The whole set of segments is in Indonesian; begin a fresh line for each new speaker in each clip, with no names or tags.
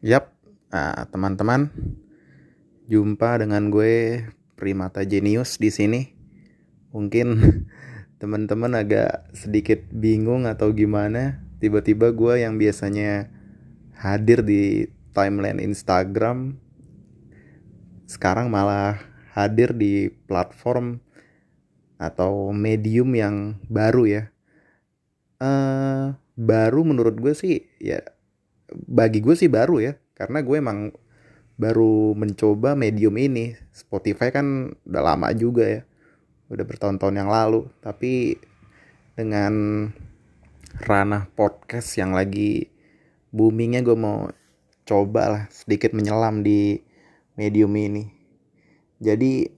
Yap, ah, teman-teman, jumpa dengan gue Primata Genius di sini. Mungkin teman-teman agak sedikit bingung atau gimana, tiba-tiba gue yang biasanya hadir di timeline Instagram sekarang malah hadir di platform atau medium yang baru ya. Uh, baru menurut gue sih ya bagi gue sih baru ya karena gue emang baru mencoba medium ini. Spotify kan udah lama juga ya udah bertahun-tahun yang lalu. Tapi dengan ranah podcast yang lagi boomingnya gue mau coba lah sedikit menyelam di medium ini. Jadi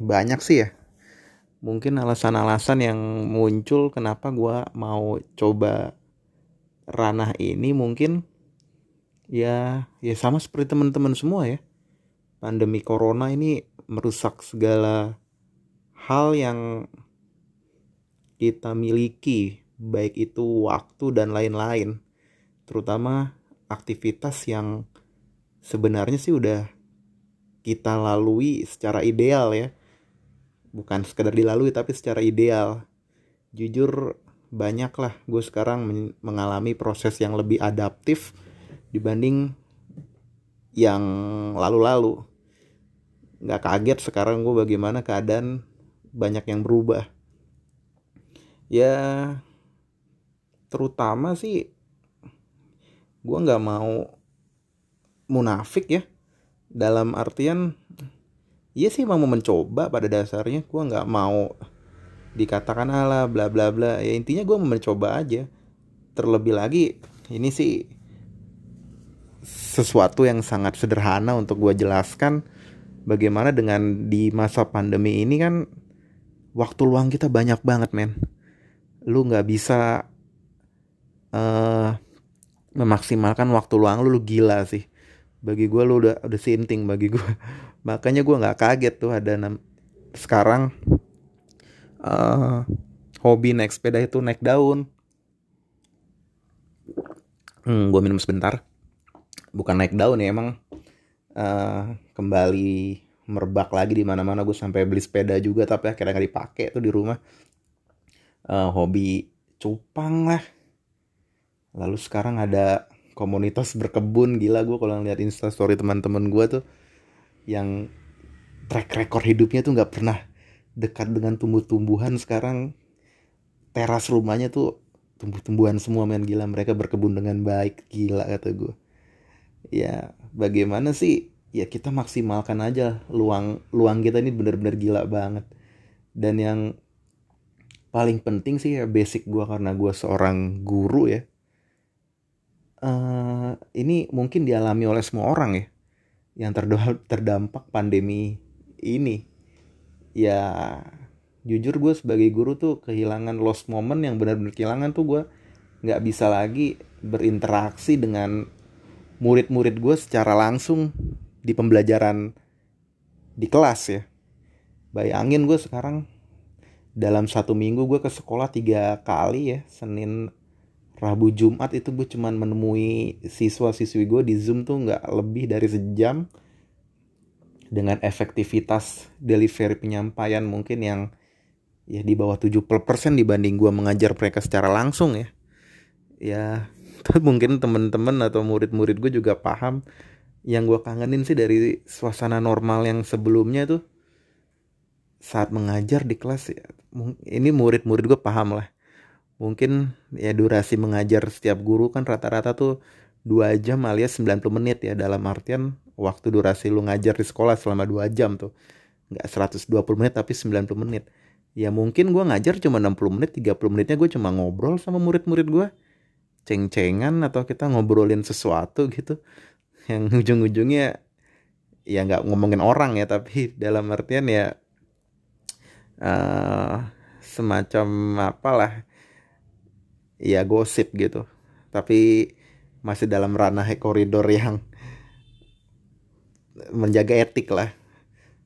banyak sih ya mungkin alasan-alasan yang muncul kenapa gue mau coba ranah ini. Mungkin ya ya sama seperti teman-teman semua ya. Pandemi corona ini merusak segala hal yang kita miliki baik itu waktu dan lain-lain. Terutama aktivitas yang sebenarnya sih udah kita lalui secara ideal ya. Bukan sekedar dilalui tapi secara ideal. Jujur banyak lah gue sekarang mengalami proses yang lebih adaptif dibanding yang lalu-lalu. Nggak kaget sekarang gue bagaimana keadaan banyak yang berubah. Ya terutama sih gue nggak mau munafik ya. Dalam artian iya sih mau mencoba pada dasarnya. Gue nggak mau dikatakan ala bla bla bla. Ya intinya gue mau mencoba aja. Terlebih lagi ini sih sesuatu yang sangat sederhana untuk gue jelaskan. Bagaimana dengan di masa pandemi ini kan waktu luang kita banyak banget men. Lu nggak bisa uh, memaksimalkan waktu luang lu lu gila sih. Bagi gue lu udah udah sinting bagi gue makanya gue nggak kaget tuh ada sekarang uh, hobi naik sepeda itu naik daun. Hmm, gue minum sebentar bukan naik daun ya emang uh, kembali merebak lagi di mana mana gue sampai beli sepeda juga tapi akhirnya nggak dipakai tuh di rumah. Uh, hobi cupang lah. Lalu sekarang ada komunitas berkebun gila gue kalau ngeliat instastory teman-teman gue tuh yang track record hidupnya tuh nggak pernah dekat dengan tumbuh-tumbuhan sekarang. Teras rumahnya tuh tumbuh-tumbuhan semua main gila mereka berkebun dengan baik gila kata gue ya bagaimana sih? Ya kita maksimalkan aja luang luang kita ini bener-bener gila banget. Dan yang paling penting sih ya basic gue karena gue seorang guru ya uh, ini mungkin dialami oleh semua orang ya yang terdampak pandemi ini. Ya jujur gue sebagai guru tuh kehilangan lost moment yang benar-benar kehilangan tuh gue nggak bisa lagi berinteraksi dengan murid-murid gue secara langsung di pembelajaran di kelas ya. Bayangin gue sekarang dalam satu minggu gue ke sekolah tiga kali ya Senin Rabu Jumat itu gue cuman menemui siswa-siswi gue di Zoom tuh nggak lebih dari sejam dengan efektivitas delivery penyampaian mungkin yang ya di bawah 70% dibanding gue mengajar mereka secara langsung ya. Ya mungkin temen-temen atau murid-murid gue juga paham. Yang gue kangenin sih dari suasana normal yang sebelumnya tuh saat mengajar di kelas ya ini murid-murid gue paham lah. Mungkin ya durasi mengajar setiap guru kan rata-rata tuh dua jam alias 90 menit ya dalam artian waktu durasi lu ngajar di sekolah selama dua jam tuh. Nggak 120 menit tapi 90 menit. Ya mungkin gue ngajar cuma 60 menit 30 menitnya gue cuma ngobrol sama murid-murid gue ceng-cengan atau kita ngobrolin sesuatu gitu yang ujung-ujungnya ya nggak ngomongin orang ya tapi dalam artian ya uh, semacam apalah ya gosip gitu. Tapi masih dalam ranah koridor yang menjaga etik lah.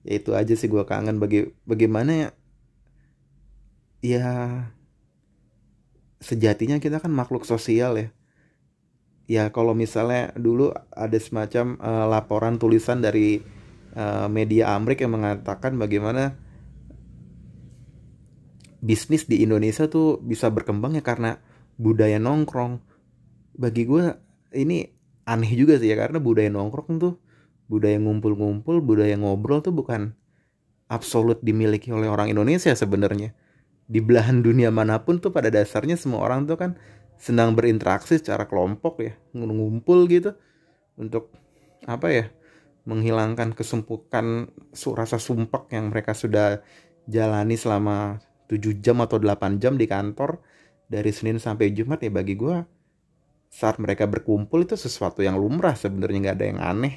Ya itu aja sih gue kangen bagi bagaimana ya ya sejatinya kita kan makhluk sosial ya ya kalau misalnya dulu ada semacam uh, laporan tulisan dari uh, media Amrik yang mengatakan bagaimana bisnis di Indonesia tuh bisa berkembang ya karena budaya nongkrong. Bagi gue ini aneh juga sih ya karena budaya nongkrong tuh budaya ngumpul-ngumpul, budaya ngobrol tuh bukan absolut dimiliki oleh orang Indonesia sebenarnya. Di belahan dunia mana pun tuh pada dasarnya semua orang tuh kan senang berinteraksi secara kelompok ya, ngumpul gitu untuk apa ya? menghilangkan kesumpukan rasa sumpek yang mereka sudah jalani selama 7 jam atau 8 jam di kantor dari Senin sampai Jumat ya bagi gue saat mereka berkumpul itu sesuatu yang lumrah sebenarnya nggak ada yang aneh.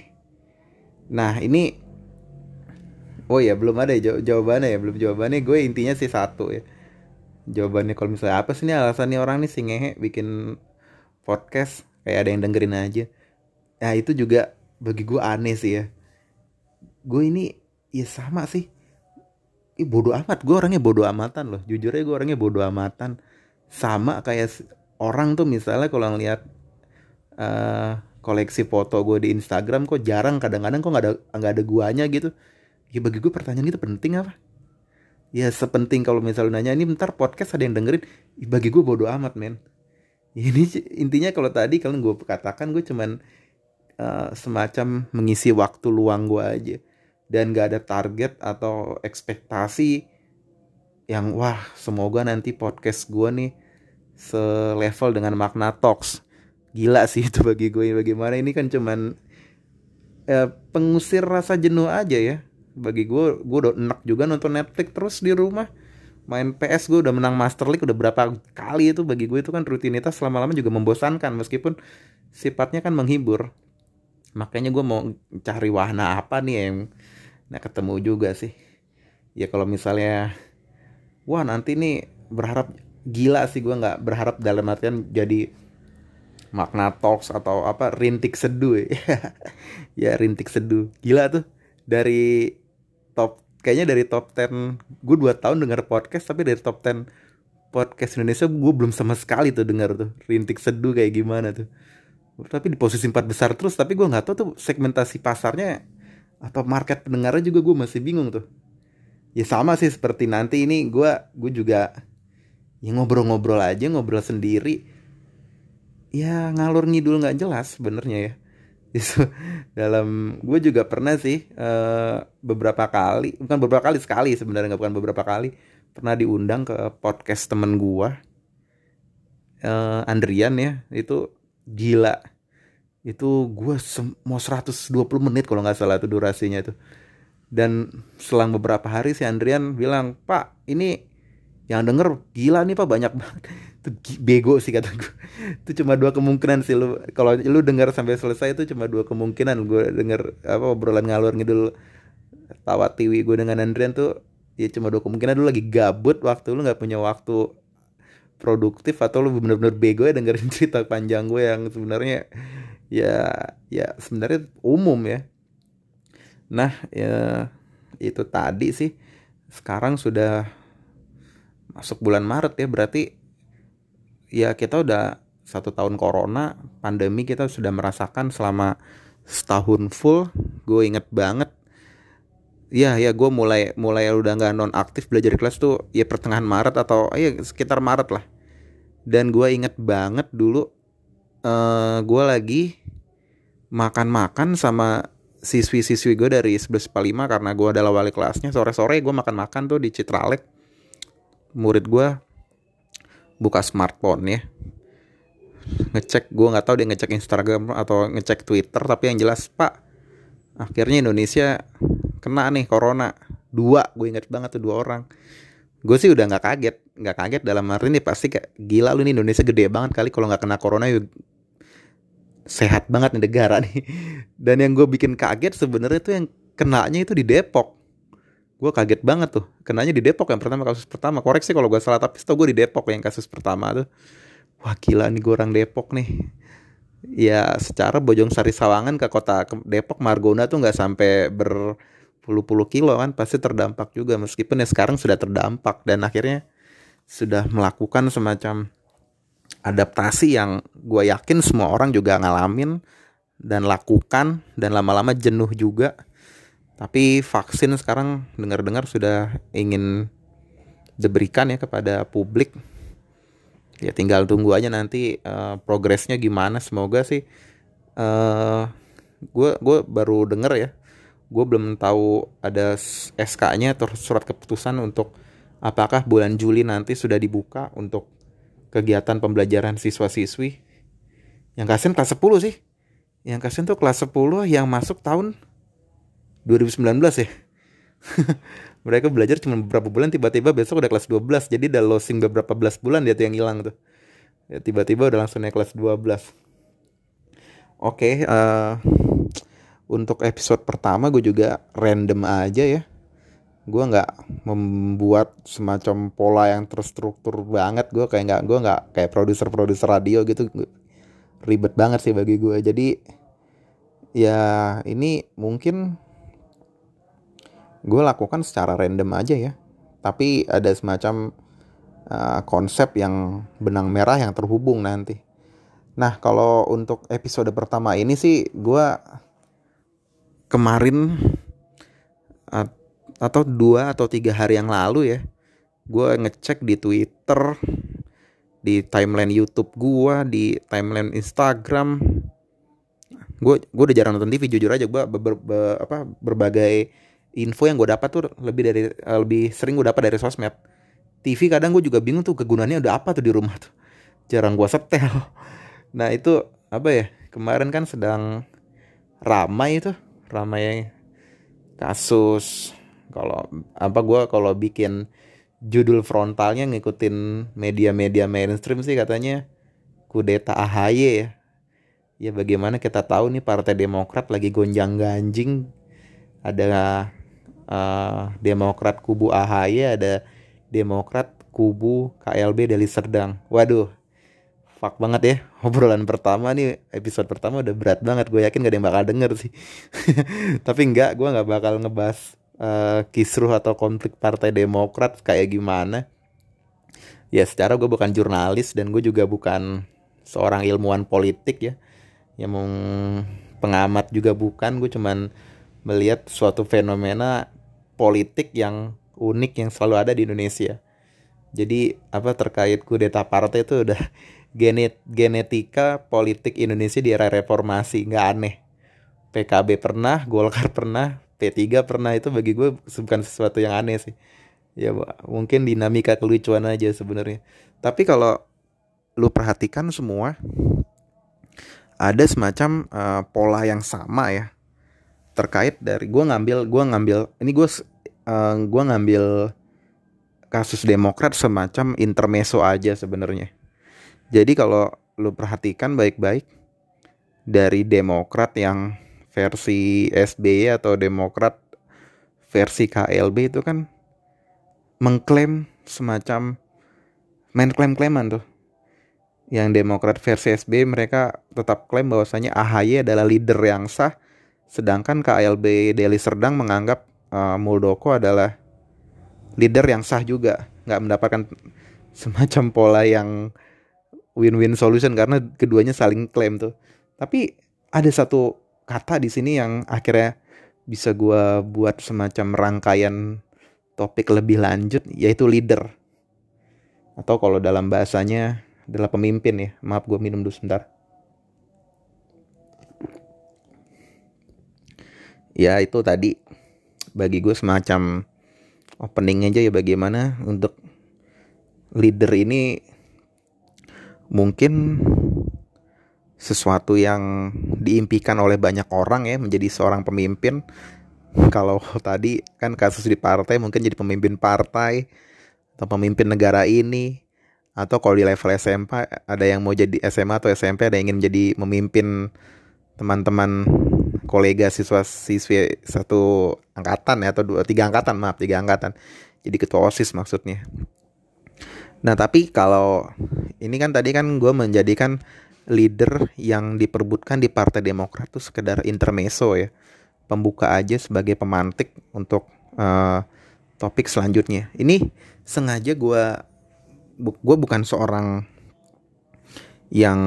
Nah ini oh ya belum ada ya jawabannya ya belum jawabannya gue intinya sih satu ya jawabannya. Kalau misalnya apa sih ini alasannya orang nih si ngehe bikin podcast? Kayak ada yang dengerin aja. Nah itu juga bagi gue aneh sih ya. Gue ini ya sama sih. Ih bodoh amat. Gue orangnya bodoh amatan loh. Jujur aja gue orangnya bodoh amatan. Sama kayak orang tuh misalnya kalau ngeliat uh, koleksi foto gue di Instagram kok jarang. Kadang-kadang kok nggak ada nggak ada guanya gitu. Ya bagi gue pertanyaan itu penting apa ya sepenting kalau misalnya nanya ini bentar podcast ada yang dengerin? Bagi gue bodoh amat men. Ini intinya kalau tadi kalau gue katakan gue cuman uh, semacam mengisi waktu luang gue aja. Dan gak ada target atau ekspektasi yang wah semoga nanti podcast gue nih selevel dengan makna talks. Gila sih itu bagi gue bagaimana? Ini kan cuman ya, pengusir rasa jenuh aja ya bagi gue gue udah enak juga nonton Netflix terus di rumah. Main PS gue udah menang Master League udah berapa kali itu bagi gue itu kan rutinitas lama-lama juga membosankan meskipun sifatnya kan menghibur. Makanya gue mau cari wahana apa nih yang nah ketemu juga sih. Ya kalau misalnya wah nanti nih berharap gila sih gue nggak berharap dalam artian jadi makna talks atau apa rintik seduh. Ya rintik seduh. Gila tuh. Dari top kayaknya dari top 10 gue dua tahun denger podcast tapi dari top 10 podcast Indonesia gue belum sama sekali tuh denger tuh. Rintik seduh kayak gimana tuh. Tapi di posisi empat besar terus tapi gue nggak tahu tuh segmentasi pasarnya atau market pendengarnya juga gue masih bingung tuh. Ya sama sih seperti nanti ini gue gue juga ya ngobrol-ngobrol aja ngobrol sendiri. Ya ngalur ngidul nggak jelas sebenarnya ya itu dalam gue juga pernah sih uh, beberapa kali bukan beberapa kali sekali sebenarnya nggak bukan beberapa kali pernah diundang ke podcast temen gue uh, Andrian ya itu gila. Itu gue mau 120 menit kalau nggak salah itu durasinya itu dan selang beberapa hari si Andrian bilang pak ini yang denger gila nih pak banyak banget itu bego sih kata gue itu cuma dua kemungkinan sih lu kalau lu denger sampai selesai itu cuma dua kemungkinan. Gue denger apa obrolan ngalur ngidul tawa tiwi gue dengan Andrian tuh ya cuma dua kemungkinan. Lu lagi gabut waktu lu nggak punya waktu produktif atau lu bener-bener bego ya dengerin cerita panjang gue yang sebenarnya ya ya sebenarnya umum ya. Nah ya itu tadi sih. Sekarang sudah masuk bulan Maret ya berarti ya kita udah satu tahun corona pandemi kita sudah merasakan selama setahun full. Gue inget banget. Ya ya gue mulai mulai udah nggak non aktif belajar di kelas tuh ya pertengahan Maret atau ya sekitar Maret lah. Dan gue inget banget dulu uh, gue lagi makan-makan sama siswi-siswi gue dari 1145 karena gue adalah wali kelasnya. Sore-sore gue makan-makan tuh di Citralek. Murid gue buka smartphone ya. Ngecek gue nggak tahu dia ngecek Instagram atau ngecek Twitter tapi yang jelas pak akhirnya Indonesia kena nih corona. Dua gue inget banget tuh dua orang. Gue sih udah nggak kaget nggak kaget dalam arti ini pasti kayak gila lu nih Indonesia gede banget kali kalau nggak kena corona sehat banget nih negara nih. Dan yang gue bikin kaget sebenarnya tuh yang kenanya itu di Depok gue kaget banget tuh. Kenanya di Depok yang pertama kasus pertama. Koreksi kalau gue salah tapi tau gue di Depok yang kasus pertama tuh. Wah gila nih gue orang Depok nih. Ya secara Bojong Sari Sawangan ke kota Depok Margona tuh nggak sampai berpuluh-puluh kilo kan pasti terdampak juga. Meskipun ya sekarang sudah terdampak dan akhirnya sudah melakukan semacam adaptasi yang gue yakin semua orang juga ngalamin dan lakukan dan lama-lama jenuh juga tapi vaksin sekarang dengar-dengar sudah ingin diberikan ya kepada publik. Ya tinggal tunggu aja nanti uh, progresnya gimana. Semoga sih gue uh, gue baru denger ya gue belum tahu ada SK-nya atau surat keputusan untuk apakah bulan Juli nanti sudah dibuka untuk kegiatan pembelajaran siswa-siswi. Yang kasihan kelas 10 sih. Yang kasihan tuh kelas 10 yang masuk tahun 2019 ya. Mereka belajar cuma beberapa bulan tiba-tiba besok udah kelas 12 jadi udah losing beberapa belas bulan dia tuh yang hilang tuh. Ya, tiba-tiba udah langsung naik kelas 12 oke okay, uh, eh, untuk episode pertama gue juga random aja ya. Gue nggak membuat semacam pola yang terstruktur banget. Gue kayak nggak gue nggak kayak produser-produser radio gitu. Ribet banget sih bagi gue jadi ya ini mungkin gue lakukan secara random aja ya. Tapi ada semacam uh, konsep yang benang merah yang terhubung nanti. Nah kalau untuk episode pertama ini sih gue kemarin atau dua atau tiga hari yang lalu ya gue ngecek di Twitter di timeline YouTube gue di timeline Instagram. Gue gue udah jarang nonton TV jujur aja gue ber, ber, ber, berbagai info yang gue dapat tuh lebih dari uh, lebih sering gue dapat dari sosmed. TV kadang gue juga bingung tuh kegunaannya udah apa tuh di rumah tuh. Jarang gue setel. Nah itu apa ya kemarin kan sedang ramai itu ramai kasus. Kalau apa gue kalau bikin judul frontalnya ngikutin media-media mainstream sih katanya kudeta AHY ya. Ya bagaimana kita tahu nih Partai Demokrat lagi gonjang ganjing ada uh, Demokrat kubu AHY ada Demokrat kubu KLB Deli Serdang. Waduh, fuck banget ya. Obrolan pertama nih episode pertama udah berat banget. Gue yakin gak ada yang bakal denger sih. Tapi enggak gue nggak bakal ngebahas uh, kisruh atau konflik partai demokrat kayak gimana. Ya secara gue bukan jurnalis dan gue juga bukan seorang ilmuwan politik ya. Yang pengamat juga bukan. Gue cuman melihat suatu fenomena politik yang unik yang selalu ada di Indonesia. Jadi apa terkait kudeta partai itu udah genet genetika politik Indonesia di era reformasi nggak aneh. PKB pernah, Golkar pernah, P3 pernah itu bagi gue bukan sesuatu yang aneh sih. Ya mungkin dinamika kelucuan aja sebenarnya. Tapi kalau lu perhatikan semua ada semacam uh, pola yang sama ya terkait dari gue ngambil gue ngambil ini gue uh, gue ngambil kasus Demokrat semacam intermeso aja sebenarnya. Jadi kalau lu perhatikan baik-baik dari Demokrat yang versi SBY atau Demokrat versi KLB itu kan mengklaim semacam main klaim-klaiman tuh. Yang Demokrat versi SBY mereka tetap klaim bahwasanya AHY adalah leader yang sah Sedangkan KLB Deli Serdang menganggap uh, Muldoko adalah leader yang sah juga, nggak mendapatkan semacam pola yang win-win solution karena keduanya saling klaim tuh. Tapi ada satu kata di sini yang akhirnya bisa gue buat semacam rangkaian topik lebih lanjut yaitu leader. Atau kalau dalam bahasanya adalah pemimpin ya. Maaf gue minum dulu sebentar ya itu tadi. Bagi gue semacam opening aja ya bagaimana untuk leader ini mungkin sesuatu yang diimpikan oleh banyak orang ya menjadi seorang pemimpin. Kalau tadi kan kasus di partai mungkin jadi pemimpin partai atau pemimpin negara ini. Atau kalau di level SMP ada yang mau jadi SMA atau SMP ada yang ingin jadi memimpin teman-teman kolega siswa siswi satu angkatan ya atau dua tiga angkatan maaf tiga angkatan. Jadi ketua osis maksudnya. Nah tapi kalau ini kan tadi kan gue menjadikan leader yang diperbutkan di Partai Demokrat tuh sekedar intermeso ya. Pembuka aja sebagai pemantik untuk uh, topik selanjutnya. Ini sengaja gue bu, gue bukan seorang yang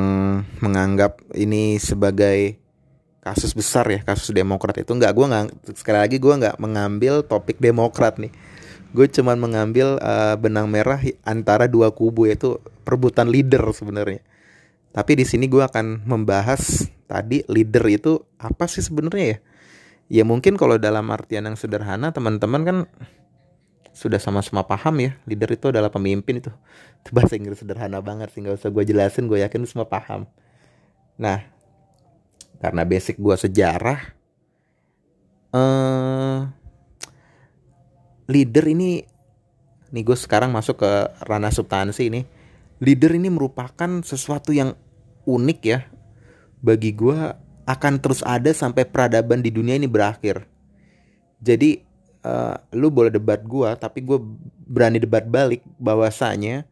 menganggap ini sebagai kasus besar ya kasus Demokrat itu. Nggak gue nggak sekali lagi gue nggak mengambil topik Demokrat nih. Gue cuman mengambil uh, benang merah antara dua kubu yaitu perebutan leader sebenarnya. Tapi di sini gue akan membahas tadi leader itu apa sih sebenarnya ya? Ya mungkin kalau dalam artian yang sederhana teman-teman kan sudah sama-sama paham ya leader itu adalah pemimpin itu. Itu bahasa Inggris sederhana banget sih nggak usah gue jelasin gue yakin semua paham. Nah karena basic gue sejarah uh, leader ini nih gue sekarang masuk ke ranah substansi ini. Leader ini merupakan sesuatu yang unik ya. Bagi gue akan terus ada sampai peradaban di dunia ini berakhir. Jadi uh, lu boleh debat gue tapi gue berani debat balik bahwasanya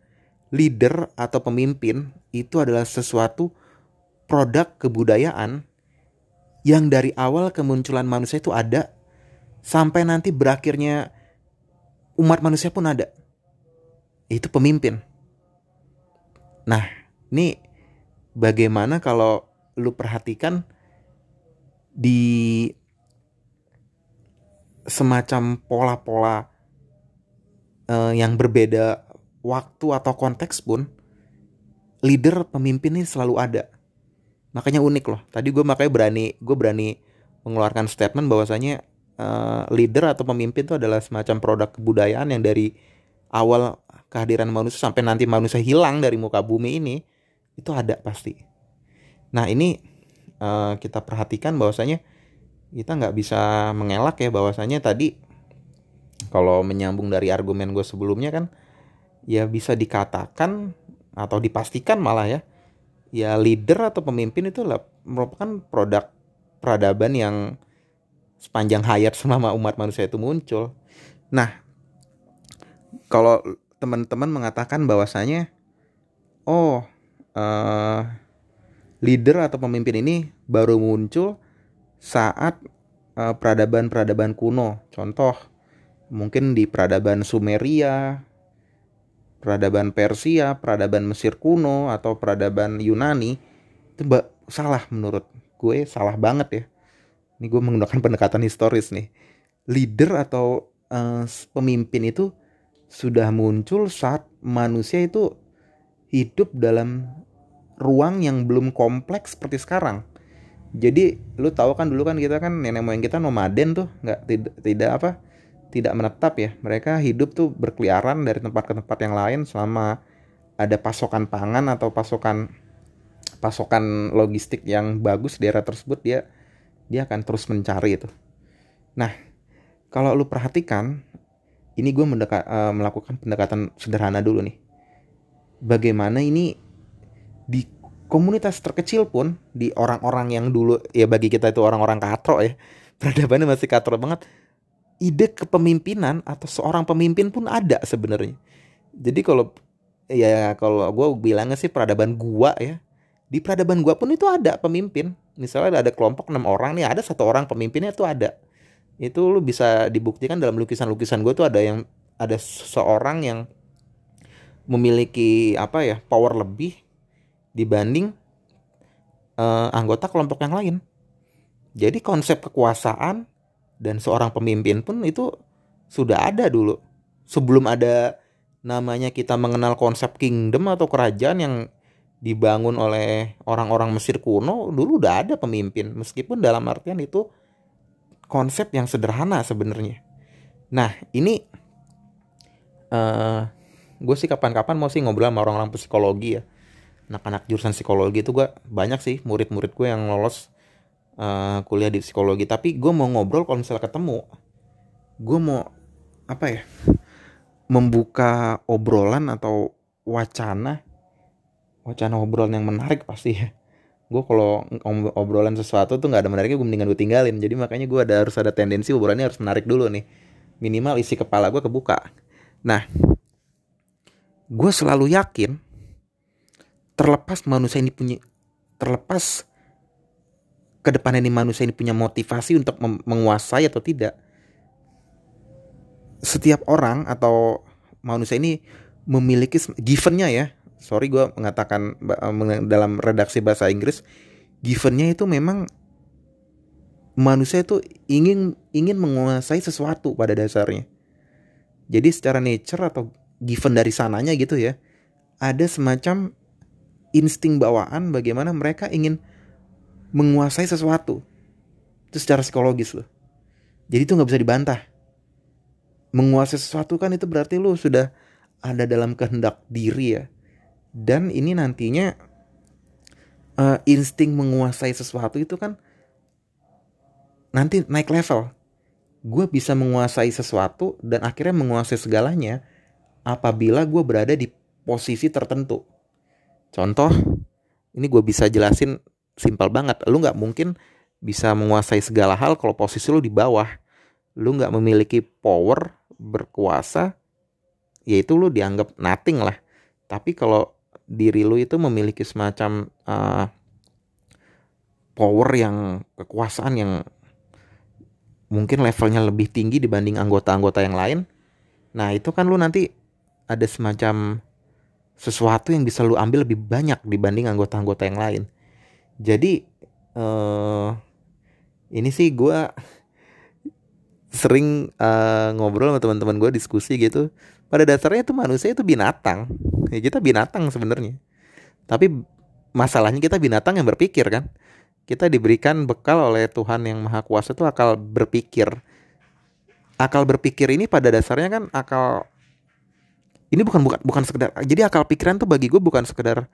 leader atau pemimpin itu adalah sesuatu produk kebudayaan yang dari awal kemunculan manusia itu ada sampai nanti berakhirnya umat manusia pun ada. Itu pemimpin. Nah, ini bagaimana kalau lu perhatikan di semacam pola-pola uh, yang berbeda waktu atau konteks pun leader pemimpin ini selalu ada makanya unik loh. Tadi gue makanya berani gue berani mengeluarkan statement bahwasanya uh, leader atau pemimpin itu adalah semacam produk kebudayaan yang dari awal kehadiran manusia sampai nanti manusia hilang dari muka bumi ini itu ada pasti. Nah ini uh, kita perhatikan bahwasanya kita nggak bisa mengelak ya bahwasanya tadi kalau menyambung dari argumen gue sebelumnya kan ya bisa dikatakan atau dipastikan malah ya ya leader atau pemimpin itu merupakan produk peradaban yang sepanjang hayat selama umat manusia itu muncul. Nah, kalau teman-teman mengatakan bahwasanya oh uh, leader atau pemimpin ini baru muncul saat uh, peradaban-peradaban kuno. Contoh mungkin di peradaban Sumeria, peradaban Persia, peradaban Mesir kuno atau peradaban Yunani itu mbak salah menurut gue salah banget ya. Ini gue menggunakan pendekatan historis nih. Leader atau uh, pemimpin itu sudah muncul saat manusia itu hidup dalam ruang yang belum kompleks seperti sekarang. Jadi lu tahu kan dulu kan kita kan nenek moyang kita nomaden tuh nggak tidak tidak apa tidak menetap ya. Mereka hidup tuh berkeliaran dari tempat ke tempat yang lain selama ada pasokan pangan atau pasokan pasokan logistik yang bagus di daerah tersebut dia dia akan terus mencari itu. Nah, kalau lu perhatikan, ini gue mendeka, uh, melakukan pendekatan sederhana dulu nih. Bagaimana ini di komunitas terkecil pun di orang-orang yang dulu ya bagi kita itu orang-orang katro ya peradabannya masih katro banget ide kepemimpinan atau seorang pemimpin pun ada sebenarnya. Jadi kalau ya kalau gue bilangnya sih peradaban gua ya di peradaban gua pun itu ada pemimpin. Misalnya ada kelompok enam orang nih ada satu orang pemimpinnya itu ada. Itu lu bisa dibuktikan dalam lukisan-lukisan gue tuh ada yang ada seorang yang memiliki apa ya power lebih dibanding uh, anggota kelompok yang lain. Jadi konsep kekuasaan dan seorang pemimpin pun itu sudah ada dulu. Sebelum ada namanya kita mengenal konsep kingdom atau kerajaan yang dibangun oleh orang-orang Mesir kuno dulu udah ada pemimpin. Meskipun dalam artian itu konsep yang sederhana sebenarnya. Nah ini uh, eh, gue sih kapan-kapan mau sih ngobrol sama orang-orang psikologi ya. Anak-anak jurusan psikologi itu gue banyak sih murid-murid gue yang lolos uh, kuliah di psikologi. Tapi gue mau ngobrol kalau misalnya ketemu. Gue mau apa ya membuka obrolan atau wacana. Wacana obrolan yang menarik pasti ya. Gue kalau obrolan sesuatu tuh nggak ada menariknya gue mendingan gue tinggalin. Jadi makanya gue ada harus ada tendensi obrolannya harus menarik dulu nih. Minimal isi kepala gue kebuka. Nah gue selalu yakin terlepas manusia ini punya terlepas ke depan ini manusia ini punya motivasi untuk menguasai atau tidak? Setiap orang atau manusia ini memiliki givennya ya. Sorry gue mengatakan dalam redaksi bahasa Inggris givennya itu memang manusia itu ingin ingin menguasai sesuatu pada dasarnya. Jadi secara nature atau given dari sananya gitu ya ada semacam insting bawaan bagaimana mereka ingin menguasai sesuatu. Itu secara psikologis loh. Jadi itu nggak bisa dibantah. Menguasai sesuatu kan itu berarti lu sudah ada dalam kehendak diri ya. Dan ini nantinya uh, insting menguasai sesuatu itu kan nanti naik level. Gue bisa menguasai sesuatu dan akhirnya menguasai segalanya apabila gue berada di posisi tertentu. Contoh ini gue bisa jelasin simpel banget. Lu nggak mungkin bisa menguasai segala hal kalau posisi lu di bawah. Lu nggak memiliki power berkuasa yaitu lu dianggap nothing lah. Tapi kalau diri lu itu memiliki semacam uh, power yang kekuasaan yang mungkin levelnya lebih tinggi dibanding anggota-anggota yang lain nah itu kan lu nanti ada semacam sesuatu yang bisa lu ambil lebih banyak dibanding anggota-anggota yang lain jadi uh, ini sih gue sering uh, ngobrol sama teman-teman gue diskusi gitu. Pada dasarnya itu manusia itu binatang. Ya kita binatang sebenarnya. Tapi masalahnya kita binatang yang berpikir kan. Kita diberikan bekal oleh Tuhan yang maha kuasa itu akal berpikir. Akal berpikir ini pada dasarnya kan akal ini bukan bukan bukan sekedar jadi akal pikiran tuh bagi gue bukan sekedar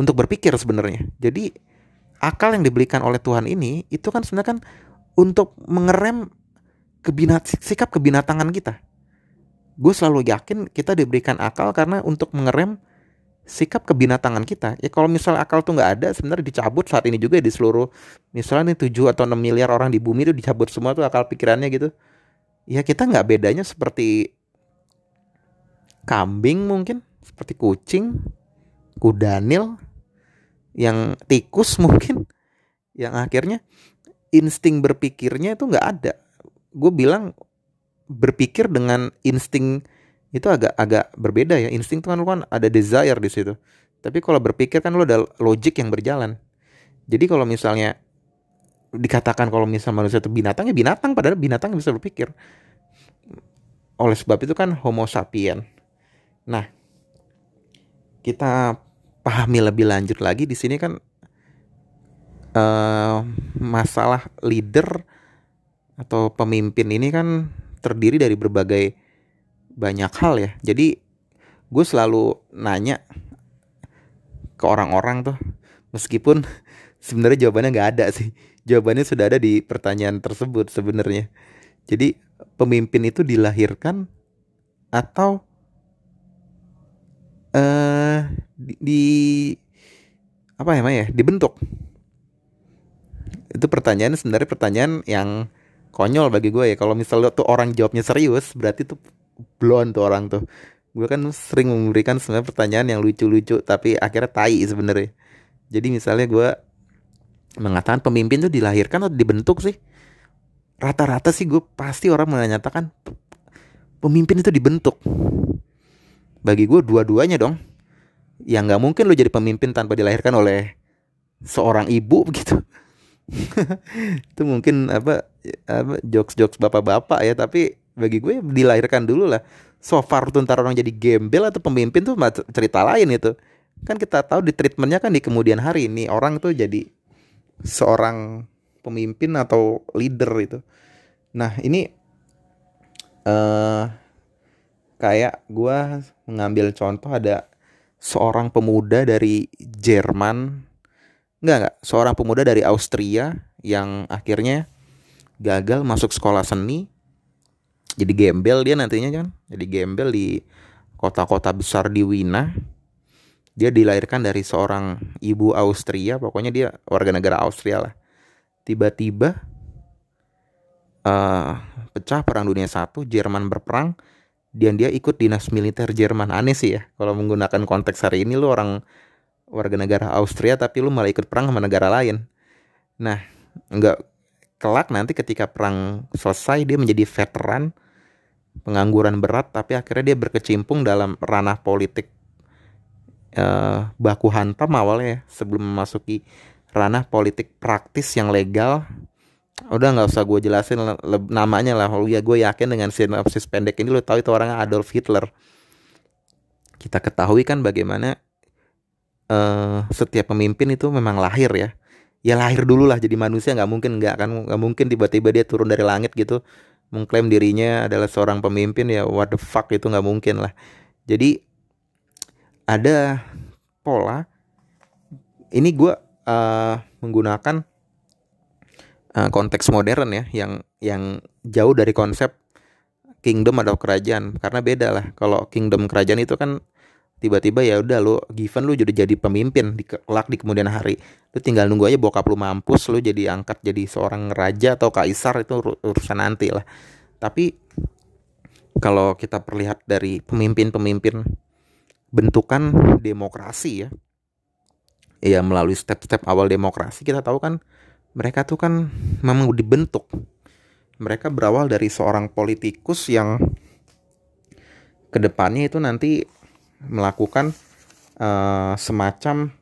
untuk berpikir sebenarnya. Jadi akal yang diberikan oleh Tuhan ini itu kan sebenarnya kan untuk mengerem kebinat sikap kebinatangan kita. Gue selalu yakin kita diberikan akal karena untuk mengerem sikap kebinatangan kita. Ya kalau misalnya akal tuh nggak ada, sebenarnya dicabut saat ini juga di seluruh misalnya nih 7 atau 6 miliar orang di bumi itu dicabut semua tuh akal pikirannya gitu. Ya kita nggak bedanya seperti kambing mungkin, seperti kucing, kudanil, yang tikus mungkin, yang akhirnya insting berpikirnya itu nggak ada. Gue bilang berpikir dengan insting itu agak agak berbeda ya. Insting tuh kan kan ada desire di situ. Tapi kalau berpikir kan lo ada logic yang berjalan. Jadi kalau misalnya dikatakan kalau misalnya manusia itu binatang ya binatang. Padahal binatang bisa berpikir. Oleh sebab itu kan homo sapien nah kita pahami lebih lanjut lagi di sini kan uh, masalah leader atau pemimpin ini kan terdiri dari berbagai banyak hal ya. Jadi gue selalu nanya ke orang-orang tuh meskipun sebenarnya jawabannya nggak ada sih. Jawabannya sudah ada di pertanyaan tersebut sebenarnya. Jadi pemimpin itu dilahirkan atau eh di, di apa ya, ya? Dibentuk. Itu pertanyaan sebenarnya pertanyaan yang konyol bagi gue ya. Kalau misalnya tuh orang jawabnya serius berarti tuh blon tuh orang tuh. Gue kan sering memberikan sebenarnya pertanyaan yang lucu-lucu tapi akhirnya tai sebenarnya. Jadi misalnya gue mengatakan pemimpin tuh dilahirkan atau dibentuk sih? Rata-rata sih gue pasti orang menyatakan pemimpin itu dibentuk bagi gue dua-duanya dong. Ya nggak mungkin lo jadi pemimpin tanpa dilahirkan oleh seorang ibu begitu itu mungkin apa apa jokes jokes bapak-bapak ya tapi bagi gue dilahirkan dulu lah. So far tuh ntar orang jadi gembel atau pemimpin tuh cerita lain itu kan kita tahu di treatmentnya kan di kemudian hari ini orang tuh jadi seorang pemimpin atau leader itu nah ini uh, kayak gue mengambil contoh ada seorang pemuda dari Jerman Enggak, enggak. Seorang pemuda dari Austria yang akhirnya gagal masuk sekolah seni. Jadi gembel dia nantinya kan. Jadi gembel di kota-kota besar di Wina. Dia dilahirkan dari seorang ibu Austria, pokoknya dia warga negara Austria lah. Tiba-tiba uh, pecah perang dunia satu, Jerman berperang, dan dia ikut dinas militer Jerman. Aneh sih ya, kalau menggunakan konteks hari ini lu orang warga negara Austria tapi lu malah ikut perang sama negara lain. Nah, enggak kelak nanti ketika perang selesai dia menjadi veteran pengangguran berat tapi akhirnya dia berkecimpung dalam ranah politik uh, baku hantam awalnya ya, sebelum memasuki ranah politik praktis yang legal udah nggak usah gue jelasin namanya lah. Ya gue yakin dengan sinopsis pendek ini lo tahu itu orangnya Adolf Hitler. Kita ketahui kan bagaimana uh, setiap pemimpin itu memang lahir ya. Ya lahir dulu lah jadi manusia nggak mungkin nggak kan nggak mungkin tiba-tiba dia turun dari langit gitu mengklaim dirinya adalah seorang pemimpin ya what the fuck itu nggak mungkin lah. Jadi ada pola ini gue uh, menggunakan uh, konteks modern ya yang yang jauh dari konsep kingdom atau kerajaan. Karena beda lah kalau kingdom kerajaan itu kan tiba-tiba ya udah lu given lu jadi jadi pemimpin di kelak di kemudian hari. Lu tinggal nunggu aja bokap lu mampus lu jadi angkat jadi seorang raja atau kaisar itu urusan nanti lah. Tapi kalau kita perlihat dari pemimpin-pemimpin bentukan demokrasi ya ya melalui step-step awal demokrasi kita tahu kan mereka tuh kan memang dibentuk. Mereka berawal dari seorang politikus yang ke depannya itu nanti melakukan uh, semacam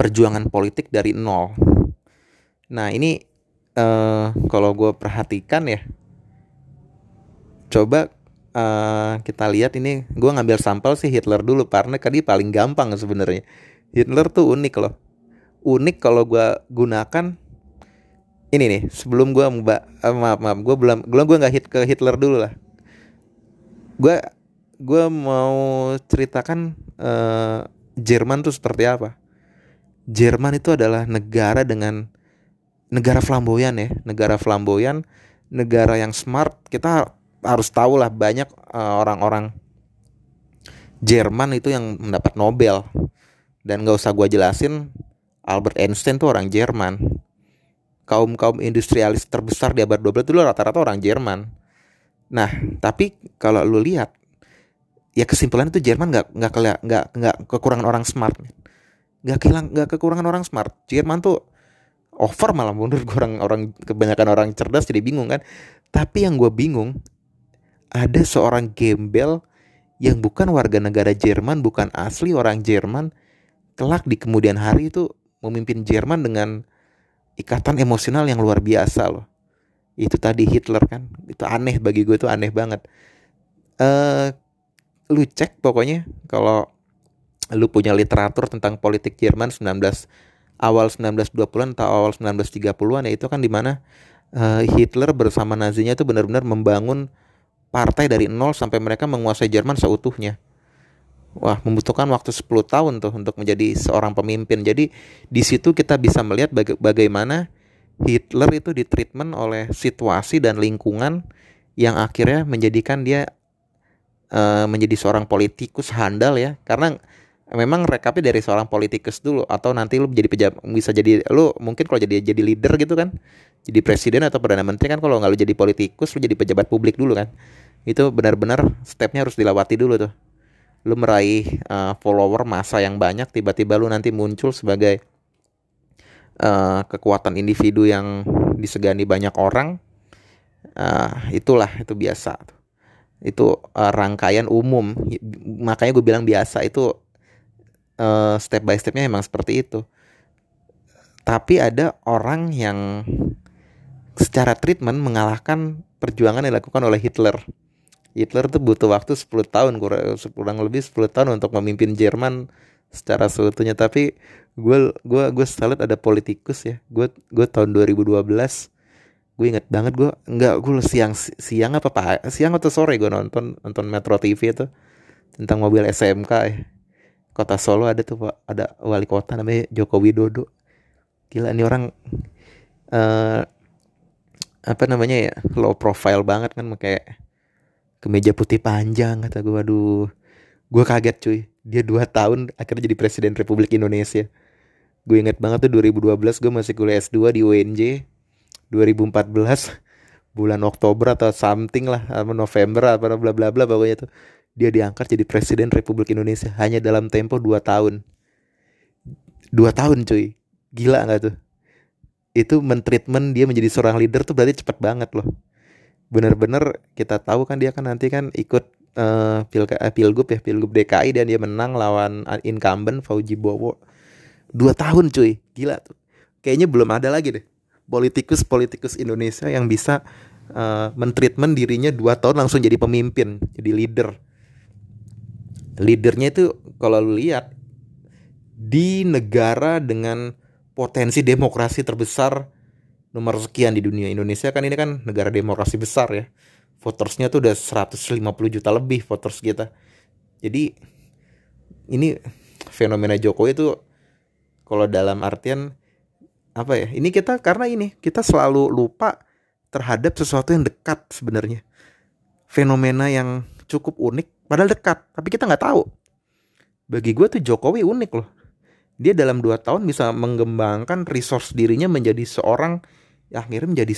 perjuangan politik dari nol. Nah ini uh, kalau gue perhatikan ya, coba uh, kita lihat ini gue ngambil sampel sih Hitler dulu karena tadi paling gampang sebenarnya. Hitler tuh unik loh unik kalau gue gunakan ini nih sebelum gue mbak eh, maaf maaf gue belum belum gue nggak hit ke Hitler dulu lah. Gue gue mau ceritakan uh, Jerman tuh seperti apa. Jerman itu adalah negara dengan negara flamboyan ya negara flamboyan negara yang smart. Kita harus tahu lah banyak eh, orang-orang uh, Jerman itu yang mendapat Nobel. Dan gak usah gue jelasin Albert Einstein tuh orang Jerman. Kaum-kaum industrialis terbesar di abad 12 itu rata-rata orang Jerman. Nah, tapi kalau lu lihat ya kesimpulan itu Jerman nggak nggak nggak nggak kekurangan orang smart. Nggak hilang nggak kekurangan orang smart. Jerman tuh over malah mundur orang orang kebanyakan orang cerdas jadi bingung kan. Tapi yang gue bingung ada seorang gembel yang bukan warga negara Jerman, bukan asli orang Jerman, kelak di kemudian hari itu memimpin Jerman dengan ikatan emosional yang luar biasa loh. Itu tadi Hitler kan, itu aneh bagi gue itu aneh banget. Uh, lu cek pokoknya kalau lu punya literatur tentang politik Jerman 19 awal 1920-an atau awal 1930-an ya itu kan di mana uh, eh, Hitler bersama Nazinya itu benar-benar membangun partai dari nol sampai mereka menguasai Jerman seutuhnya. Wah, membutuhkan waktu 10 tahun tuh untuk menjadi seorang pemimpin. Jadi di situ kita bisa melihat baga bagaimana Hitler itu ditreatment oleh situasi dan lingkungan yang akhirnya menjadikan dia uh, menjadi seorang politikus handal ya. Karena memang rekapnya dari seorang politikus dulu atau nanti lu jadi pejabat bisa jadi lu mungkin kalau jadi jadi leader gitu kan. Jadi presiden atau perdana menteri kan kalau nggak lu jadi politikus lu jadi pejabat publik dulu kan. Itu benar-benar stepnya harus dilewati dulu tuh lu meraih uh, follower masa yang banyak tiba-tiba lu nanti muncul sebagai uh, kekuatan individu yang disegani banyak orang uh, itulah itu biasa. Itu uh, rangkaian umum. Makanya gue bilang biasa itu uh, step by stepnya emang seperti itu. Tapi ada orang yang secara treatment mengalahkan perjuangan yang dilakukan oleh Hitler Hitler tuh butuh waktu 10 tahun kurang lebih 10 tahun untuk memimpin Jerman secara seutuhnya. Tapi gue gue gue salut ada politikus ya gue gue tahun 2012 gue inget banget gue nggak gue siang siang apa pak? Siang atau sore gue nonton nonton Metro TV itu tentang mobil SMK ya. Kota Solo ada tuh pak. Ada wali kota namanya Joko Widodo. Gila ini orang uh, apa namanya ya low profile banget kan kayak kemeja putih panjang kata gue aduh. Gue kaget cuy. Dia dua tahun akhirnya jadi presiden Republik Indonesia. Gue inget banget tuh 2012 gue masih kuliah S2 di UNJ 2014 bulan Oktober atau something lah atau November apa bla bla bla pokoknya tuh. Dia diangkat jadi presiden Republik Indonesia hanya dalam tempo 2 tahun. 2 tahun cuy. Gila nggak tuh? Itu mentreatment dia menjadi seorang leader tuh berarti cepet banget loh bener-bener kita tahu kan dia kan nanti kan ikut uh, pil uh, pilgub ya pilgub DKI dan dia menang lawan incumbent Fauji Bowo. Dua tahun cuy. Gila tuh. Kayaknya belum ada lagi deh politikus politikus Indonesia yang bisa uh, mentreatment dirinya dua tahun langsung jadi pemimpin jadi leader. Leadernya itu kalau lu lihat di negara dengan potensi demokrasi terbesar nomor sekian di dunia. Indonesia kan ini kan negara demokrasi besar ya. Votersnya tuh udah 150 juta lebih voters kita. Jadi ini fenomena Jokowi itu kalau dalam artian apa ya ini kita karena ini kita selalu lupa terhadap sesuatu yang dekat sebenarnya. Fenomena yang cukup unik padahal dekat tapi kita nggak tahu. Bagi gue tuh Jokowi unik loh. Dia dalam dua tahun bisa mengembangkan resource dirinya menjadi seorang akhirnya menjadi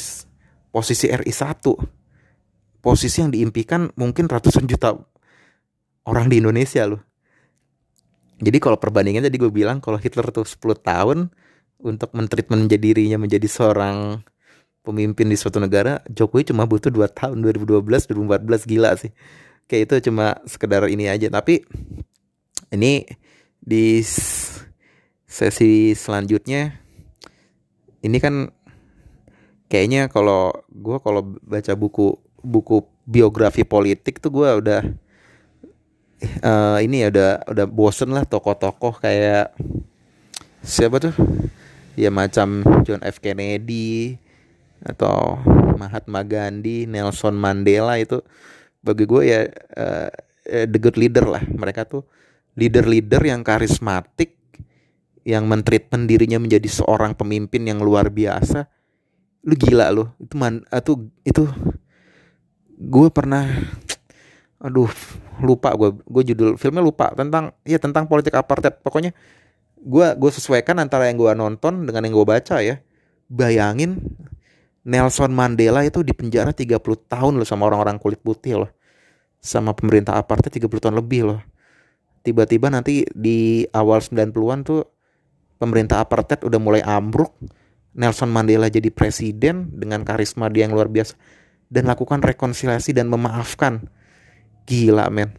posisi RI 1 posisi yang diimpikan mungkin ratusan juta orang di Indonesia loh. Jadi kalau perbandingan tadi gue bilang kalau Hitler tuh 10 tahun untuk mentreatment dirinya menjadi seorang pemimpin di suatu negara Jokowi cuma butuh 2 tahun 2012 2014 gila sih. Kayak itu cuma sekedar ini aja. Tapi ini di sesi selanjutnya ini kan kayaknya kalau gue kalau baca buku buku biografi politik tuh gue udah uh, ini ya udah udah bosen lah tokoh-tokoh kayak siapa tuh? Ya macam John F. Kennedy atau Mahatma Gandhi Nelson Mandela itu. Bagi gue ya uh, the good leader lah. Mereka tuh leader-leader yang karismatik yang mentreatment dirinya menjadi seorang pemimpin yang luar biasa lu gila lu. Itu man itu itu gue pernah aduh lupa gue gue judul filmnya lupa tentang ya tentang politik apartheid. Pokoknya gue gue sesuaikan antara yang gue nonton dengan yang gue baca ya. Bayangin Nelson Mandela itu di penjara 30 tahun loh sama orang-orang kulit putih loh. Sama pemerintah apartheid 30 tahun lebih loh. Tiba-tiba nanti di awal 90-an tuh pemerintah apartheid udah mulai ambruk, Nelson Mandela jadi presiden dengan karisma dia yang luar biasa dan lakukan rekonsiliasi dan memaafkan. Gila men.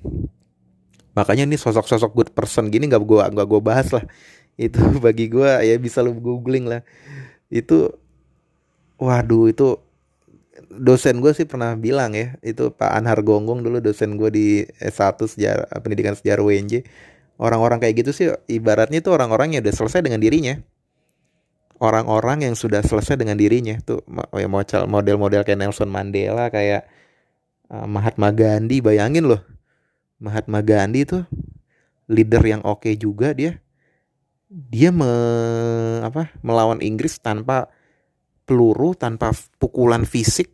Makanya ini sosok-sosok good person gini nggak gua nggak gua bahas lah. Itu bagi gua ya bisa lu googling lah. Itu waduh itu dosen gue sih pernah bilang ya itu Pak Anhar Gonggong dulu dosen gue di S1 sejarah pendidikan sejarah UNJ orang-orang kayak gitu sih ibaratnya itu orang-orang yang udah selesai dengan dirinya orang-orang yang sudah selesai dengan dirinya. Tuh ya model-model kayak Nelson Mandela kayak uh, Mahatma Gandhi. Bayangin loh Mahatma Gandhi tuh leader yang oke okay juga dia. Dia me, apa melawan Inggris tanpa peluru tanpa pukulan fisik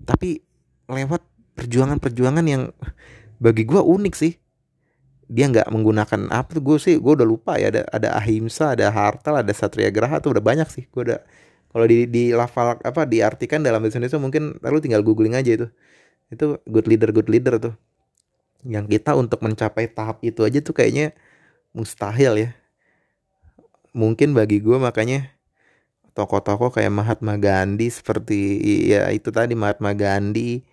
tapi lewat perjuangan-perjuangan yang bagi gue unik sih dia nggak menggunakan apa tuh gue sih gue udah lupa ya ada ada ahimsa ada hartal ada satria graha tuh udah banyak sih gue udah kalau di di lafal apa diartikan dalam bahasa Indonesia mungkin lalu tinggal googling aja itu. Itu good leader good leader tuh. Yang kita untuk mencapai tahap itu aja tuh kayaknya mustahil ya. Mungkin bagi gue makanya tokoh-tokoh kayak Mahatma Gandhi seperti ya itu tadi Mahatma Gandhi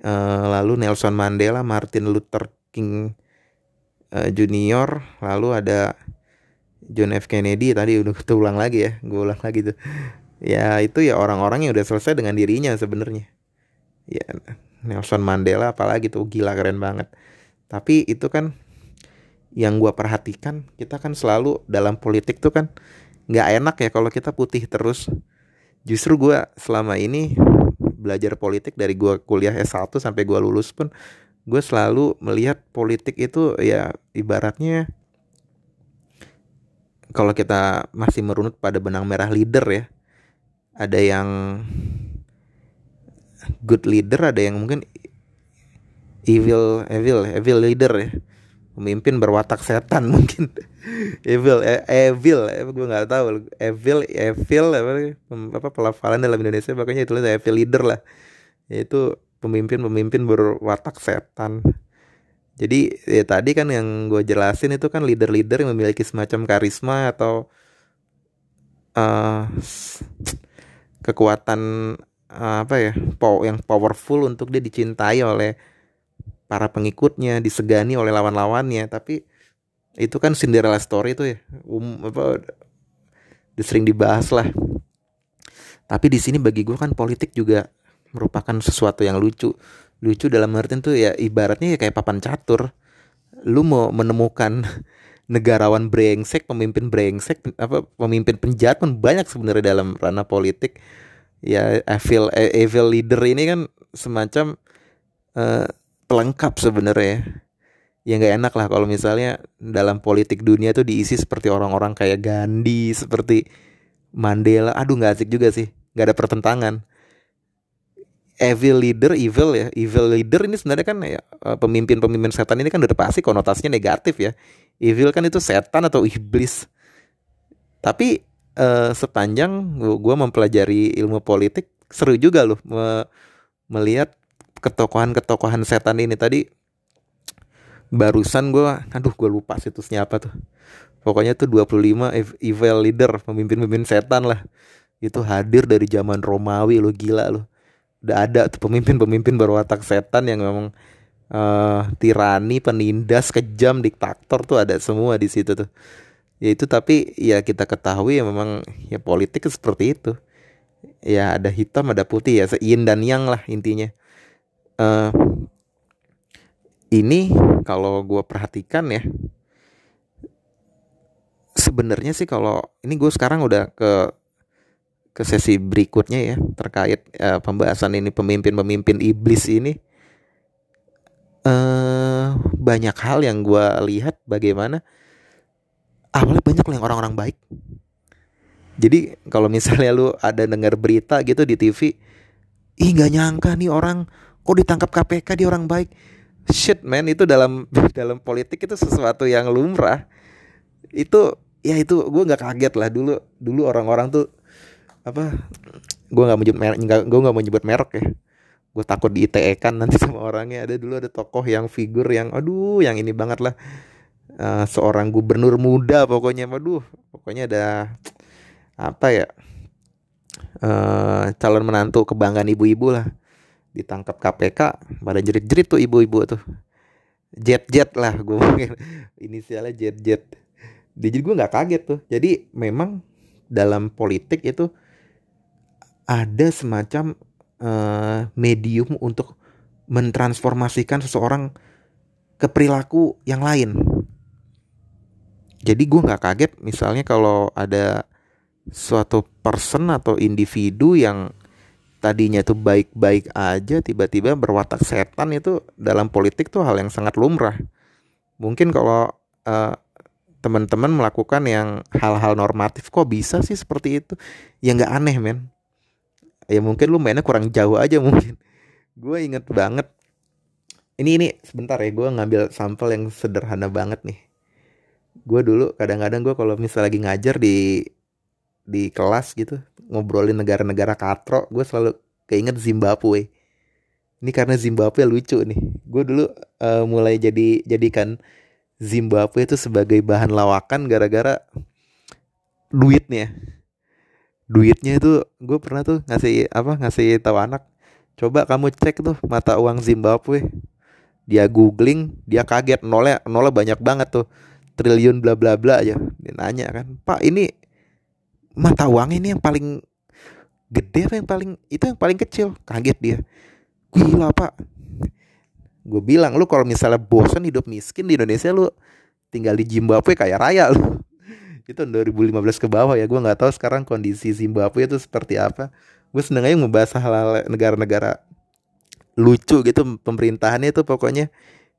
uh, lalu Nelson Mandela Martin Luther King uh, junior lalu ada John F. Kennedy tadi udah ulang lagi ya gue ulang lagi tuh. Ya itu ya orang-orang yang udah selesai dengan dirinya sebenarnya. Ya Nelson Mandela apalagi tuh gila keren banget. Tapi itu kan yang gue perhatikan kita kan selalu dalam politik tuh kan nggak enak ya kalau kita putih terus. Justru gue selama ini belajar politik dari gue kuliah S1 sampai gue lulus pun gue selalu melihat politik itu ya ibaratnya kalau kita masih merunut pada benang merah leader ya ada yang good leader ada yang mungkin evil evil evil leader ya. Pemimpin berwatak setan mungkin. Evil e, evil eh, gue nggak tahu. Evil evil apa, apa pelafalan dalam Indonesia makanya itu evil leader lah. Yaitu pemimpin-pemimpin berwatak setan. Jadi ya tadi kan yang gue jelasin itu kan leader-leader yang memiliki semacam karisma atau uh, kekuatan uh, apa ya, pow yang powerful untuk dia dicintai oleh para pengikutnya disegani oleh lawan-lawannya tapi itu kan Cinderella story itu ya um apa sering dibahas lah tapi di sini bagi gue kan politik juga merupakan sesuatu yang lucu. Lucu dalam artian tuh ya ibaratnya ya kayak papan catur. Lu mau menemukan negarawan brengsek pemimpin brengsek apa pemimpin penjahat pun banyak sebenarnya dalam ranah politik. Ya evil evil leader ini kan semacam uh, pelengkap sebenarnya ya nggak enak lah kalau misalnya dalam politik dunia tuh diisi seperti orang-orang kayak Gandhi seperti Mandela. Aduh nggak asik juga sih. Nggak ada pertentangan evil leader evil ya. Evil leader ini sebenarnya kan ya eh, pemimpin-pemimpin setan ini kan udah pasti konotasinya negatif ya. Evil kan itu setan atau iblis. Tapi uh, sepanjang gue mempelajari ilmu politik seru juga loh me melihat ketokohan-ketokohan setan ini. Tadi barusan gue aduh gue lupa situsnya apa tuh. Pokoknya tuh 25 evil leader pemimpin-pemimpin setan lah. Itu hadir dari zaman Romawi lo gila lo udah ada tuh pemimpin-pemimpin berwatak setan yang memang uh, tirani penindas kejam diktator tuh ada semua di situ tuh. Ya itu tapi ya kita ketahui ya memang ya politik seperti itu. Ya ada hitam ada putih ya sein dan yang lah intinya. Uh, ini kalau gue perhatikan ya sebenarnya sih kalau ini gue sekarang udah ke ke sesi berikutnya ya terkait uh, pembahasan ini pemimpin-pemimpin iblis ini. Uh, banyak hal yang gue lihat bagaimana awalnya banyak yang orang-orang baik. Jadi kalau misalnya lu ada dengar berita gitu di TV ih nggak nyangka nih orang kok ditangkap KPK di orang baik. Shit man itu dalam dalam politik itu sesuatu yang lumrah. Itu ya itu gue nggak kaget lah dulu. Dulu orang-orang tuh apa? Gue nggak menyebut merek gue nggak mau nyebut merek ya. Gue takut di ITE kan nanti sama orangnya. Ada dulu ada tokoh yang figur yang aduh yang ini banget lah. Uh, seorang gubernur muda pokoknya. Aduh pokoknya ada apa ya uh, calon menantu kebanggaan ibu-ibu lah. Ditangkap KPK pada jerit-jerit tuh ibu-ibu tuh. Jet-jet lah gue mungkin inisialnya jet-jet. Jadi gue nggak kaget tuh. Jadi memang dalam politik itu ada semacam uh, medium untuk mentransformasikan seseorang ke perilaku yang lain jadi gue nggak kaget misalnya kalau ada suatu person atau individu yang tadinya tuh baik-baik aja tiba-tiba berwatak setan itu dalam politik tuh hal yang sangat lumrah. Mungkin kalau uh, teman-teman melakukan yang hal-hal normatif kok bisa sih seperti itu? Ya nggak aneh men. Ya mungkin lu mainnya kurang jauh aja mungkin. Gue inget banget. Ini ini sebentar ya gue ngambil sampel yang sederhana banget nih. Gue dulu kadang-kadang gue kalau misal lagi ngajar di di kelas gitu ngobrolin negara-negara katro gue selalu keinget Zimbabwe ini karena Zimbabwe lucu nih gue dulu uh, mulai jadi jadikan Zimbabwe itu sebagai bahan lawakan gara-gara duitnya duitnya itu gue pernah tuh ngasih apa ngasih tahu anak coba kamu cek tuh mata uang Zimbabwe. Dia googling dia kaget nolnya nolnya banyak banget tuh triliun bla bla bla aja. Dia nanya kan pak ini mata uang ini yang paling gede apa yang paling itu yang paling kecil? Kaget dia. Gila pak. Gue bilang lu kalau misalnya bosan hidup miskin di Indonesia lu tinggal di Zimbabwe kayak raya lu itu 2015 ke bawah ya gue nggak tahu sekarang kondisi Zimbabwe itu seperti apa. Gue seneng aja ngebahas hal-hal negara-negara lucu gitu pemerintahannya itu pokoknya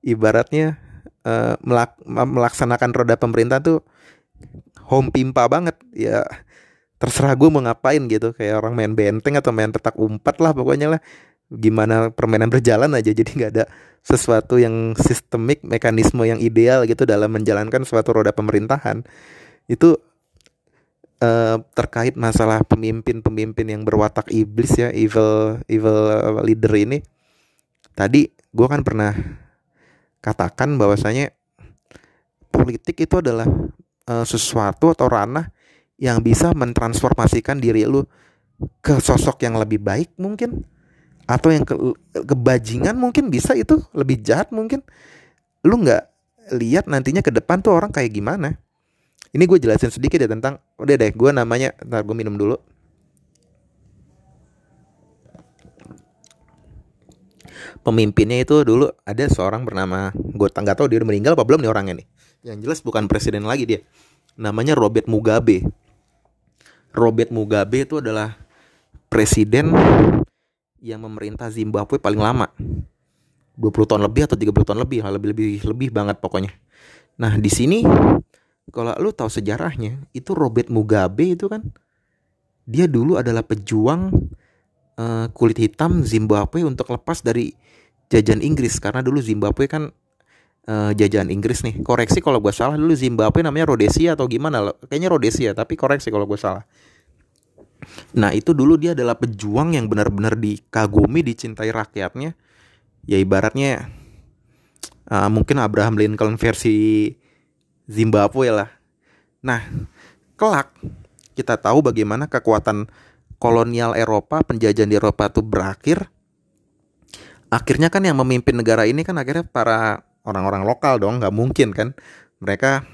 ibaratnya uh, melak melaksanakan roda pemerintahan tuh home pimpa banget. Ya terserah gue mau ngapain gitu kayak orang main benteng atau main petak umpat lah pokoknya lah. Gimana permainan berjalan aja jadi nggak ada sesuatu yang sistemik mekanisme yang ideal gitu dalam menjalankan suatu roda pemerintahan itu uh, terkait masalah pemimpin-pemimpin yang berwatak iblis ya evil evil leader ini. Tadi gue kan pernah katakan bahwasanya politik itu adalah uh, sesuatu atau ranah yang bisa mentransformasikan diri lu ke sosok yang lebih baik mungkin atau yang ke, kebajingan mungkin bisa itu lebih jahat mungkin. Lu nggak lihat nantinya ke depan tuh orang kayak gimana ini gue jelasin sedikit ya tentang udah deh gue namanya ntar gue minum dulu. Pemimpinnya itu dulu ada seorang bernama gue nggak tahu dia udah meninggal apa belum nih orangnya nih. Yang jelas bukan presiden lagi dia. Namanya Robert Mugabe. Robert Mugabe itu adalah presiden yang memerintah Zimbabwe paling lama. 20 tahun lebih atau 30 tahun lebih lebih lebih lebih banget pokoknya. Nah di sini kalau lu tahu sejarahnya itu Robert Mugabe itu kan dia dulu adalah pejuang uh, kulit hitam Zimbabwe untuk lepas dari jajahan Inggris karena dulu Zimbabwe kan uh, jajahan Inggris nih. Koreksi kalau gue salah dulu Zimbabwe namanya Rhodesia atau gimana? Kayaknya Rhodesia, tapi koreksi kalau gue salah. Nah itu dulu dia adalah pejuang yang benar-benar dikagumi, dicintai rakyatnya. Ya ibaratnya uh, mungkin Abraham Lincoln versi Zimbabwe lah. Nah kelak kita tahu bagaimana kekuatan kolonial Eropa, penjajahan di Eropa itu berakhir. Akhirnya kan yang memimpin negara ini kan akhirnya para orang-orang lokal dong, nggak mungkin kan. Mereka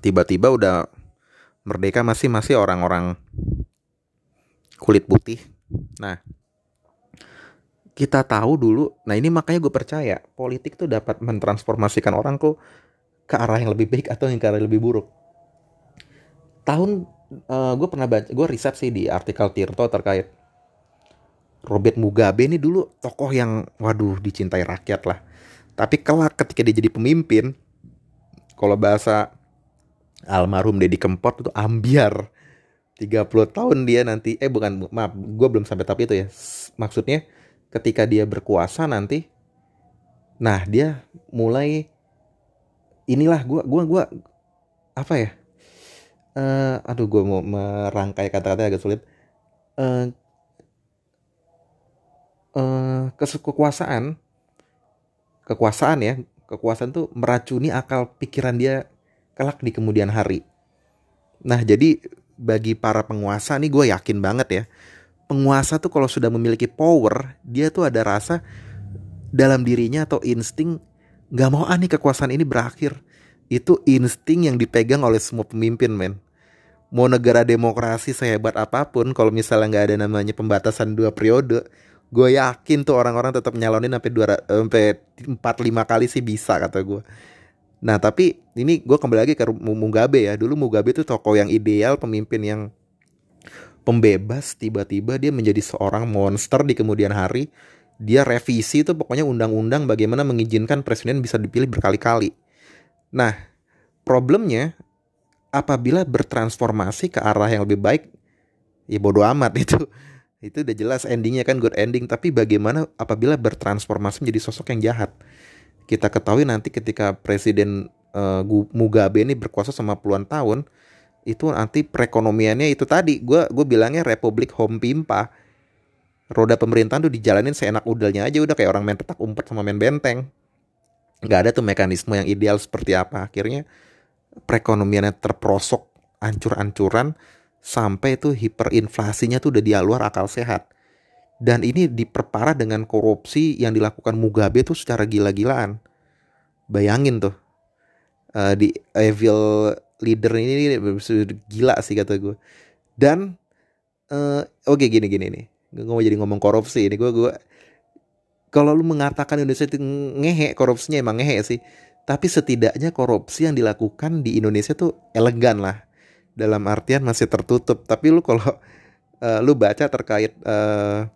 tiba-tiba udah merdeka masih masih orang-orang kulit putih. Nah, kita tahu dulu, nah ini makanya gue percaya politik tuh dapat mentransformasikan orang kok ke arah yang lebih baik atau yang ke arah yang lebih buruk. Tahun uh, eh, gue pernah baca, gue riset sih di artikel Tirto terkait Robert Mugabe ini dulu tokoh yang waduh dicintai rakyat lah. Tapi kelak ketika dia jadi pemimpin, kalau bahasa almarhum Deddy Kempot itu ambiar 30 tahun dia nanti eh bukan maaf gue belum sampai tapi itu ya maksudnya ketika dia berkuasa nanti nah dia mulai inilah gue gua gua apa ya? Uh, aduh gue mau merangkai kata-kata agak sulit. Uh, uh, kekuasaan kekuasaan ya kekuasaan tuh meracuni akal pikiran dia kelak di kemudian hari. Nah jadi bagi para penguasa nih gue yakin banget ya penguasa tuh kalau sudah memiliki power dia tuh ada rasa dalam dirinya atau insting nggak mau aneh kekuasaan ini berakhir itu insting yang dipegang oleh semua pemimpin men mau negara demokrasi sehebat apa pun kalau misalnya nggak ada namanya pembatasan dua periode gue yakin tuh orang-orang tetap nyalonin sampai dua sampai empat lima kali sih bisa kata gue Nah tapi ini gue kembali lagi ke Mugabe ya. Dulu Mugabe itu tokoh yang ideal, pemimpin yang pembebas. Tiba-tiba dia menjadi seorang monster di kemudian hari. Dia revisi itu pokoknya undang-undang bagaimana mengizinkan presiden bisa dipilih berkali-kali. Nah problemnya apabila bertransformasi ke arah yang lebih baik, ya bodoh amat itu. Itu udah jelas endingnya kan good ending. Tapi bagaimana apabila bertransformasi menjadi sosok yang jahat? kita ketahui nanti ketika Presiden uh, Mugabe ini berkuasa sama puluhan tahun itu nanti perekonomiannya itu tadi gue gue bilangnya Republik Home Pimpa roda pemerintahan tuh dijalanin seenak udalnya aja udah kayak orang main petak umpet sama main benteng nggak ada tuh mekanisme yang ideal seperti apa akhirnya perekonomiannya terprosok ancur-ancuran sampai itu hiperinflasinya tuh udah di luar akal sehat dan ini diperparah dengan korupsi yang dilakukan Mugabe tuh secara gila-gilaan. Bayangin tuh. Uh, di evil leader ini gila sih kata gue. Dan uh, oke okay, gini gini nih. Gue mau jadi ngomong korupsi ini gue gue kalau lu mengatakan Indonesia itu ngehe korupsinya emang ngehe sih. Tapi setidaknya korupsi yang dilakukan di Indonesia tuh elegan lah. Dalam artian masih tertutup. Tapi lu kalau uh, lu baca terkait uh,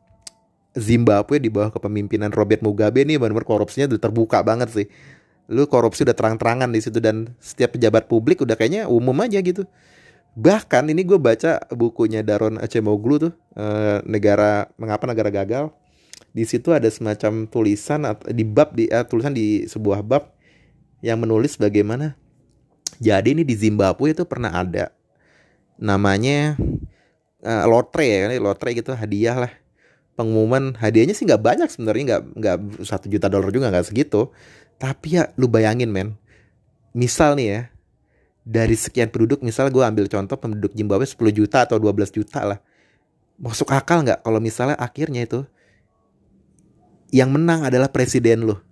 Zimbabwe di bawah kepemimpinan Robert Mugabe nih benar-benar korupsinya udah terbuka banget sih. Lu korupsi udah terang-terangan di situ dan setiap pejabat publik udah kayaknya umum aja gitu. Bahkan ini gue baca bukunya Daron Acemoglu tuh eh, negara mengapa negara gagal. Di situ ada semacam tulisan di bab di eh, tulisan di sebuah bab yang menulis bagaimana jadi ini di Zimbabwe itu pernah ada namanya uh, lotre ya lotre gitu hadiah lah. Pengumuman hadiahnya sih nggak banyak sebenarnya nggak nggak satu juta dolar juga nggak segitu. Tapi ya lu bayangin men. Misal nih ya dari sekian penduduk misal gue ambil contoh penduduk Zimbabwe 10 juta atau 12 juta lah. Masuk akal nggak kalau misalnya akhirnya itu yang menang adalah presiden lo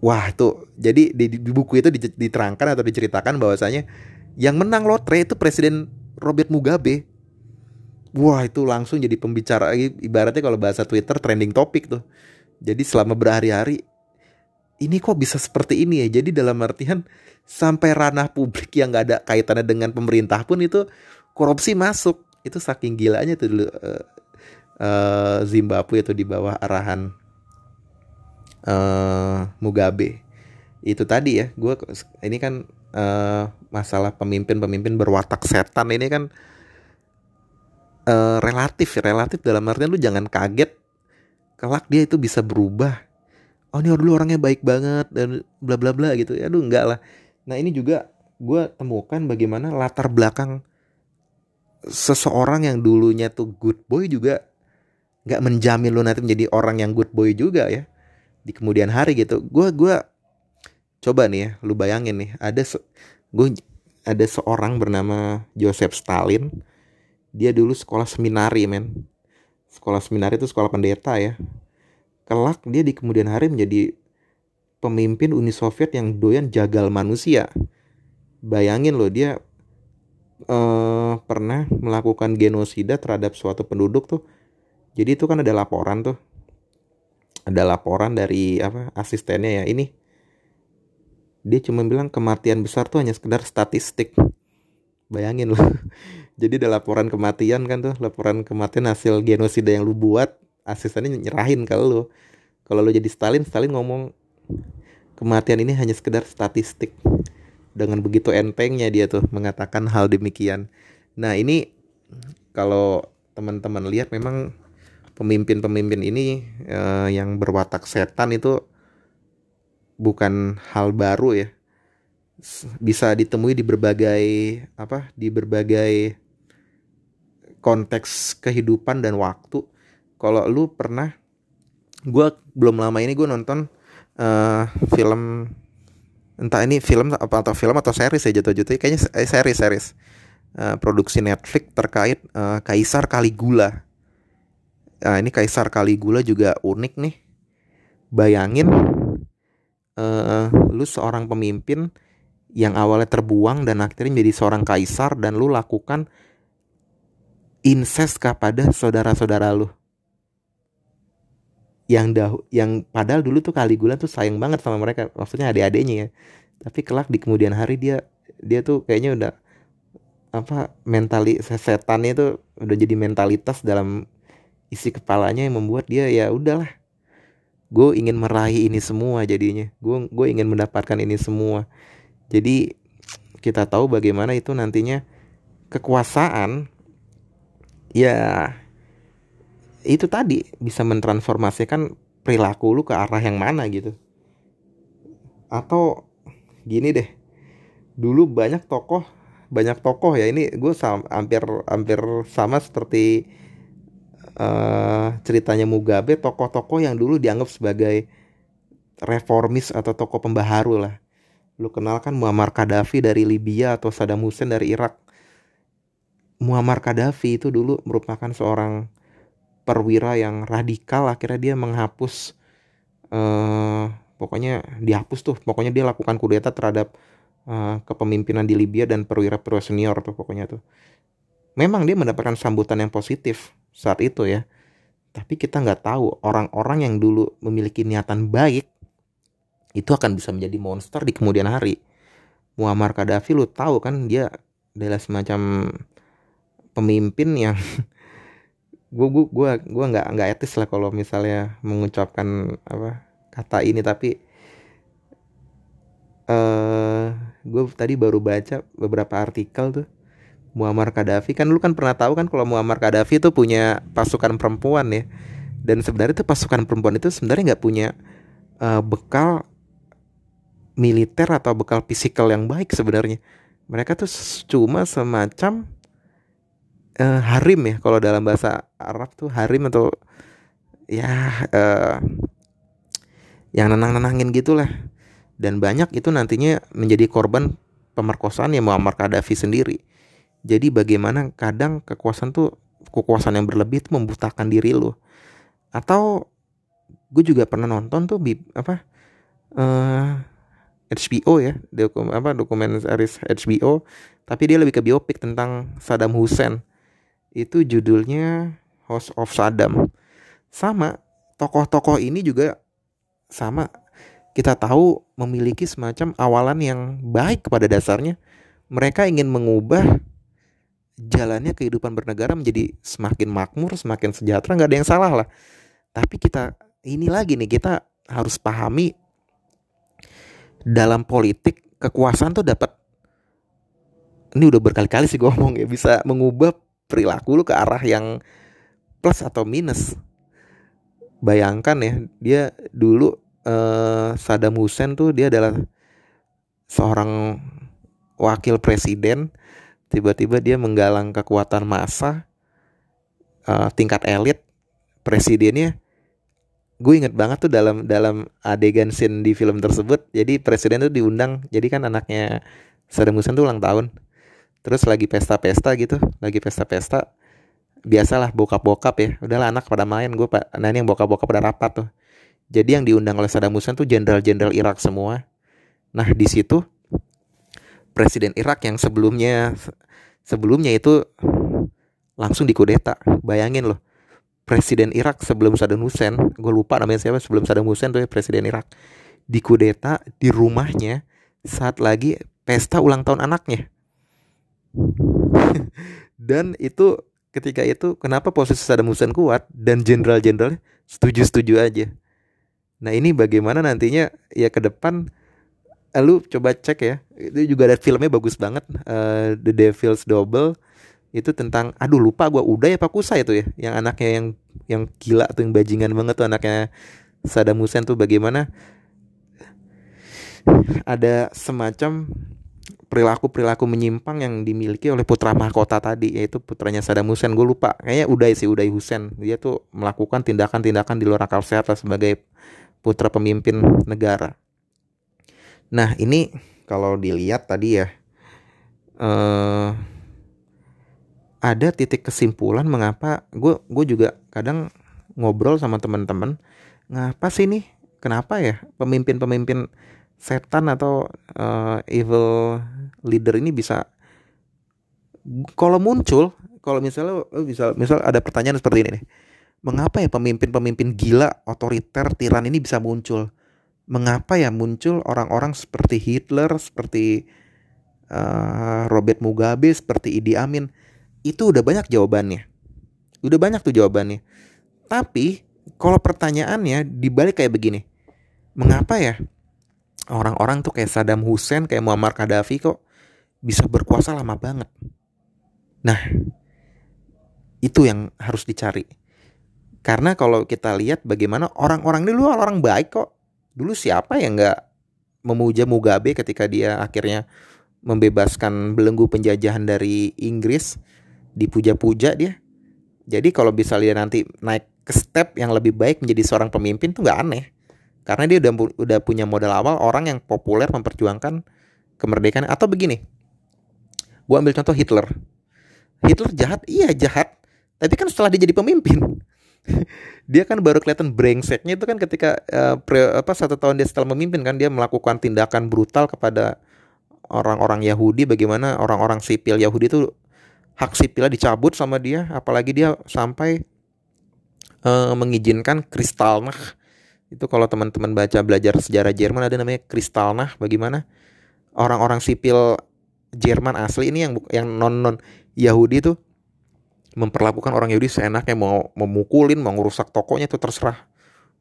wah tuh jadi di, di buku itu diterangkan atau diceritakan bahwasanya yang menang lotre itu presiden Robert Mugabe. Wah itu langsung jadi pembicara. Ibaratnya kalau bahasa Twitter trending topik tuh. Jadi selama berhari-hari ini kok bisa seperti ini ya? Jadi dalam artian sampai ranah publik yang gak ada kaitannya dengan pemerintah pun itu korupsi masuk. Itu saking gilanya tuh dulu uh, uh, Zimbabwe itu di bawah arahan uh, Mugabe. Itu tadi ya gue ini kan uh, masalah pemimpin-pemimpin berwatak setan ini kan uh, relatif relatif dalam artian lu jangan kaget kelak dia itu bisa berubah. Oh ini dulu orangnya baik banget dan bla bla bla gitu. Ya aduh enggak lah nah ini juga gue temukan bagaimana latar belakang seseorang yang dulunya tuh good boy juga nggak menjamin lo nanti menjadi orang yang good boy juga ya di kemudian hari gitu. Gue gua coba nih ya lu bayangin nih ada gue ada seorang bernama Joseph Stalin. Dia dulu sekolah seminari men. Sekolah seminari itu sekolah pendeta ya. Kelak dia di kemudian hari menjadi pemimpin Uni Soviet yang doyan jagal manusia. Bayangin loh dia uh, pernah melakukan genosida terhadap suatu penduduk tuh. Jadi itu kan ada laporan tuh. Ada laporan dari apa asistennya ya ini. Dia cuma bilang kematian besar tuh hanya sekedar statistik. Bayangin loh. Jadi ada laporan kematian kan tuh laporan kematian hasil genosida yang lu buat asistennya nyerahin ke lu. Kalau lu jadi Stalin Stalin ngomong kematian ini hanya sekedar statistik. Dengan begitu entengnya dia tuh mengatakan hal demikian. Nah ini kalau teman-teman lihat memang pemimpin-pemimpin ini uh, yang berwatak setan itu bukan hal baru ya. Bisa ditemui di berbagai apa di berbagai konteks kehidupan dan waktu. Kalau lu pernah gue belum lama ini gue nonton uh, film entah ini film apa atau film atau series ya jatuh-jatuh kayaknya eh, series series uh, produksi Netflix terkait uh, Kaisar Caligula Nah, ini Kaisar Caligula juga unik nih. Bayangin uh, lu seorang pemimpin yang awalnya terbuang dan akhirnya menjadi seorang kaisar dan lu lakukan incest kepada saudara-saudara lu. Yang dah yang padahal dulu tuh Caligula tuh sayang banget sama mereka, maksudnya adik-adiknya ya. Tapi kelak di kemudian hari dia dia tuh kayaknya udah apa mentali setannya itu udah jadi mentalitas dalam isi kepalanya yang membuat dia ya udahlah. Gue ingin meraih ini semua jadinya. Gue gue ingin mendapatkan ini semua. Jadi kita tahu bagaimana itu nantinya kekuasaan ya itu tadi bisa mentransformasikan perilaku lu ke arah yang mana gitu. Atau gini deh dulu banyak tokoh banyak tokoh ya ini gue hampir hampir sama seperti uh, ceritanya Mugabe tokoh-tokoh yang dulu dianggap sebagai reformis atau tokoh pembaharu lah. Lu kenal kan Muammar Gaddafi dari Libya atau Saddam Hussein dari Irak? Muammar Gaddafi itu dulu merupakan seorang perwira yang radikal akhirnya dia menghapus uh, pokoknya dihapus tuh pokoknya dia lakukan kudeta terhadap uh, kepemimpinan di Libya dan perwira-perwira senior tuh pokoknya tuh memang dia mendapatkan sambutan yang positif saat itu ya. Tapi kita nggak tahu orang-orang yang dulu memiliki niatan baik itu akan bisa menjadi monster di kemudian hari. Muammar Gaddafi lu tahu kan dia adalah semacam pemimpin yang gue gue gue gue nggak nggak etis lah kalau misalnya mengucapkan apa kata ini tapi uh, eh, gue tadi baru baca beberapa artikel tuh. Muammar Gaddafi kan lu kan pernah tahu kan kalau Muammar Gaddafi itu punya pasukan perempuan ya. Dan sebenarnya itu pasukan perempuan itu sebenarnya nggak punya uh, bekal militer atau bekal fisikal yang baik sebenarnya. Mereka tuh cuma semacam uh, harim ya kalau dalam bahasa Arab tuh harim atau ya uh, yang nenang-nenangin gitulah. Dan banyak itu nantinya menjadi korban pemerkosaan ya Muammar Gaddafi sendiri. Jadi bagaimana kadang kekuasaan tuh kekuasaan yang berlebih itu membutakan diri lo. Atau gue juga pernah nonton tuh bi apa uh, eh, HBO ya dokum apa dokumen series HBO tapi dia lebih ke biopik tentang Saddam Hussein itu judulnya House of Saddam. Sama tokoh-tokoh ini juga sama. Kita tahu memiliki semacam awalan yang baik kepada dasarnya. Mereka ingin mengubah jalannya kehidupan bernegara menjadi semakin makmur, semakin sejahtera, nggak ada yang salah lah. Tapi kita ini lagi nih kita harus pahami dalam politik kekuasaan tuh dapat ini udah berkali-kali sih gue ngomong ya bisa mengubah perilaku lu ke arah yang plus atau minus. Bayangkan ya dia dulu eh, Saddam Hussein tuh dia adalah seorang wakil presiden tiba-tiba dia menggalang kekuatan massa uh, tingkat elit presidennya gue inget banget tuh dalam dalam adegan scene di film tersebut jadi presiden tuh diundang jadi kan anaknya Saddam Hussein tuh ulang tahun terus lagi pesta-pesta gitu lagi pesta-pesta. Biasalah bokap-bokap ya. Udahlah anak pada main. Gue pak nah ini yang bokap-bokap pada rapat tuh. Jadi yang diundang oleh Saddam Hussein tuh jenderal-jenderal Irak semua. Nah di situ presiden Irak yang sebelumnya sebelumnya itu langsung dikudeta. Bayangin loh, presiden Irak sebelum Saddam Hussein, gue lupa namanya siapa sebelum Saddam Hussein tuh ya presiden Irak, dikudeta di rumahnya saat lagi pesta ulang tahun anaknya. Dan itu ketika itu kenapa posisi Saddam Hussein kuat dan jenderal-jenderal setuju-setuju aja. Nah ini bagaimana nantinya ya ke depan Eh, lu coba cek ya. Itu juga ada filmnya bagus banget uh, The Devil's Double. Itu tentang aduh lupa gue udah ya Pak Kusa itu ya? Yang anaknya yang yang gila tuh yang bajingan banget tuh anaknya Saddam Hussein tuh bagaimana? Ada semacam perilaku-perilaku menyimpang yang dimiliki oleh putra mahkota tadi yaitu putranya Saddam Hussein. Gue lupa kayaknya Uday sih Uday Hussein. Dia tuh melakukan tindakan-tindakan di luar akal sehat sebagai putra pemimpin negara. Nah ini kalau dilihat tadi ya uh, ada titik kesimpulan mengapa gue gue juga kadang ngobrol sama teman-teman ngapa sih nih? Kenapa ya pemimpin-pemimpin setan atau uh, evil leader ini bisa kalau muncul kalau misalnya bisa misal ada pertanyaan seperti ini nih mengapa ya pemimpin-pemimpin gila otoriter tiran ini bisa muncul mengapa ya muncul orang-orang seperti Hitler, seperti uh, Robert Mugabe, seperti Idi Amin. Itu udah banyak jawabannya. Udah banyak tuh jawabannya. Tapi kalau pertanyaannya dibalik kayak begini. Mengapa ya orang-orang tuh kayak Saddam Hussein, kayak Muammar Gaddafi kok bisa berkuasa lama banget? Nah, itu yang harus dicari. Karena kalau kita lihat bagaimana orang-orang ini luar orang baik kok dulu siapa yang nggak memuja Mugabe ketika dia akhirnya membebaskan belenggu penjajahan dari Inggris dipuja-puja dia jadi kalau bisa lihat nanti naik ke step yang lebih baik menjadi seorang pemimpin tuh nggak aneh karena dia udah udah punya modal awal orang yang populer memperjuangkan kemerdekaan. Atau begini gua ambil contoh Hitler. Hitler jahat? Iya jahat. Tapi kan setelah dia jadi pemimpin dia kan baru kelihatan brengseknya itu kan ketika uh, apa satu tahun dia setelah memimpin kan dia melakukan tindakan brutal kepada orang-orang Yahudi. Bagaimana orang-orang sipil Yahudi itu hak sipilnya dicabut sama dia. Apalagi dia sampai uh, mengizinkan Kristallnacht itu kalau teman-teman baca belajar sejarah Jerman ada namanya Kristallnacht bagaimana orang-orang sipil Jerman asli ini yang yang non non Yahudi tuh memperlakukan orang Yahudi seenaknya mau memukulin, mau ngerusak tokonya itu terserah.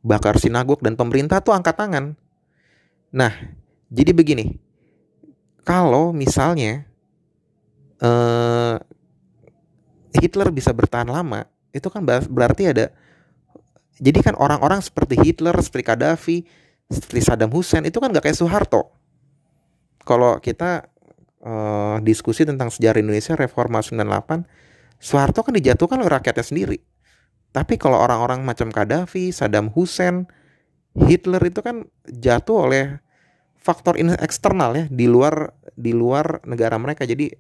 Bakar sinagog dan pemerintah tuh angkat tangan. Nah, jadi begini. Kalau misalnya uh, Hitler bisa bertahan lama, itu kan berarti ada jadi kan orang-orang seperti Hitler, seperti Gaddafi, seperti Saddam Hussein itu kan gak kayak Soeharto. Kalau kita uh, diskusi tentang sejarah Indonesia reformasi 98 Soeharto kan dijatuhkan oleh rakyatnya sendiri. Tapi kalau orang-orang macam Gaddafi, Saddam Hussein, Hitler itu kan jatuh oleh faktor eksternal ya di luar di luar negara mereka. Jadi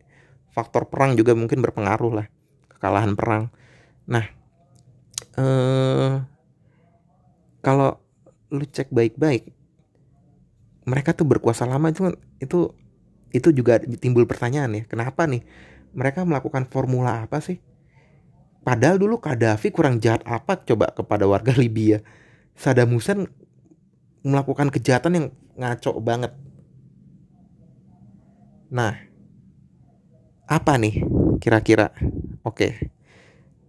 faktor perang juga mungkin berpengaruh lah kekalahan perang. Nah, eh, kalau lu cek baik-baik mereka tuh berkuasa lama itu itu itu juga timbul pertanyaan ya kenapa nih mereka melakukan formula apa sih? Padahal dulu Gaddafi kurang jahat apa coba kepada warga Libya. Saddam Hussein melakukan kejahatan yang ngaco banget. Nah apa nih kira-kira? Oke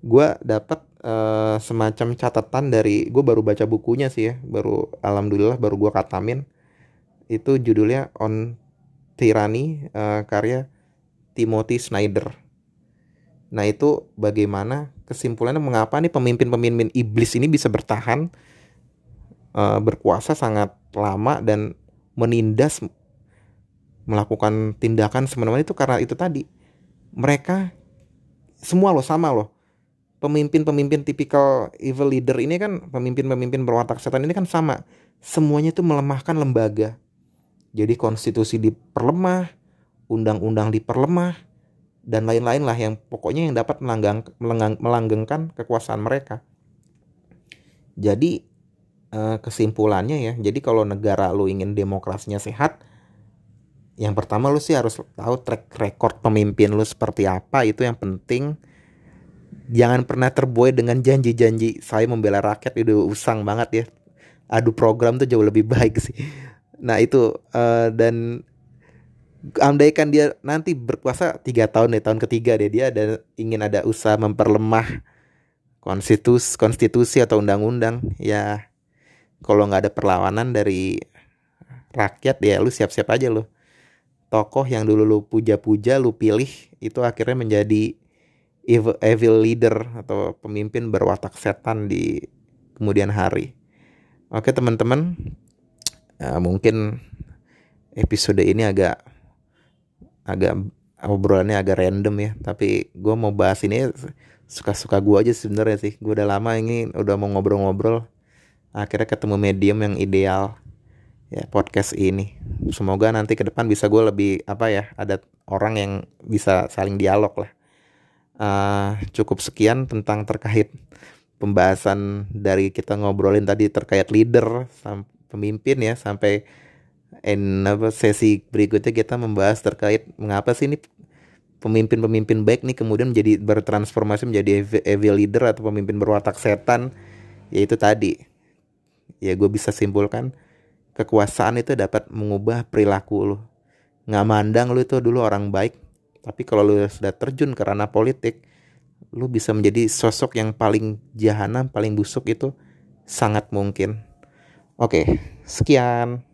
gue dapat uh, semacam catatan dari gue baru baca bukunya sih ya baru alhamdulillah baru gue katamin. Itu judulnya on tyranny uh, karya Timothy Snyder nah itu bagaimana kesimpulannya mengapa nih pemimpin-pemimpin iblis ini bisa bertahan uh, berkuasa sangat lama dan menindas melakukan tindakan semena-mena? Itu karena itu tadi. Mereka semua loh sama loh pemimpin-pemimpin tipikal evil leader ini kan pemimpin-pemimpin berwatak setan ini kan sama. Semuanya itu melemahkan lembaga. Jadi konstitusi diperlemah, undang-undang diperlemah, dan lain-lain lah yang pokoknya yang dapat melanggang, melanggang, melanggengkan kekuasaan mereka. Jadi eh, kesimpulannya ya, jadi kalau negara lu ingin demokrasinya sehat, yang pertama lu sih harus tahu track record pemimpin lu seperti apa itu yang penting jangan pernah terbuai dengan janji-janji. Saya membela rakyat itu usang banget ya. Adu program tuh jauh lebih baik sih. Nah itu uh, dan andaikan dia nanti berkuasa tiga tahun ya tahun ketiga deh dia ada ingin ada usaha memperlemah konstitusi konstitusi atau undang-undang ya kalau nggak ada perlawanan dari rakyat ya lu siap-siap aja lo tokoh yang dulu lu puja-puja lu pilih itu akhirnya menjadi evil, evil leader atau pemimpin berwatak setan di kemudian hari. Oke teman-teman, uh, mungkin episode ini agak agak obrolannya agak random ya, tapi gue mau bahas ini suka-suka gue aja sebenarnya sih. Gue udah lama ini udah mau ngobrol-ngobrol, akhirnya ketemu medium yang ideal ya podcast ini. Semoga nanti ke depan bisa gue lebih apa ya, ada orang yang bisa saling dialog lah uh, cukup sekian tentang terkait pembahasan dari kita ngobrolin tadi terkait leader pemimpin ya sampai in apa sesi berikutnya kita membahas terkait mengapa sih ini pemimpin-pemimpin baik nih kemudian menjadi bertransformasi menjadi evil leader atau pemimpin berwatak setan yaitu tadi. Ya gue bisa simpulkan kekuasaan itu dapat mengubah perilaku lo nggak mandang lo itu dulu orang baik tapi kalau lu sudah terjun ke ranah politik, lu bisa menjadi sosok yang paling jahanam, paling busuk itu sangat mungkin. Oke, sekian.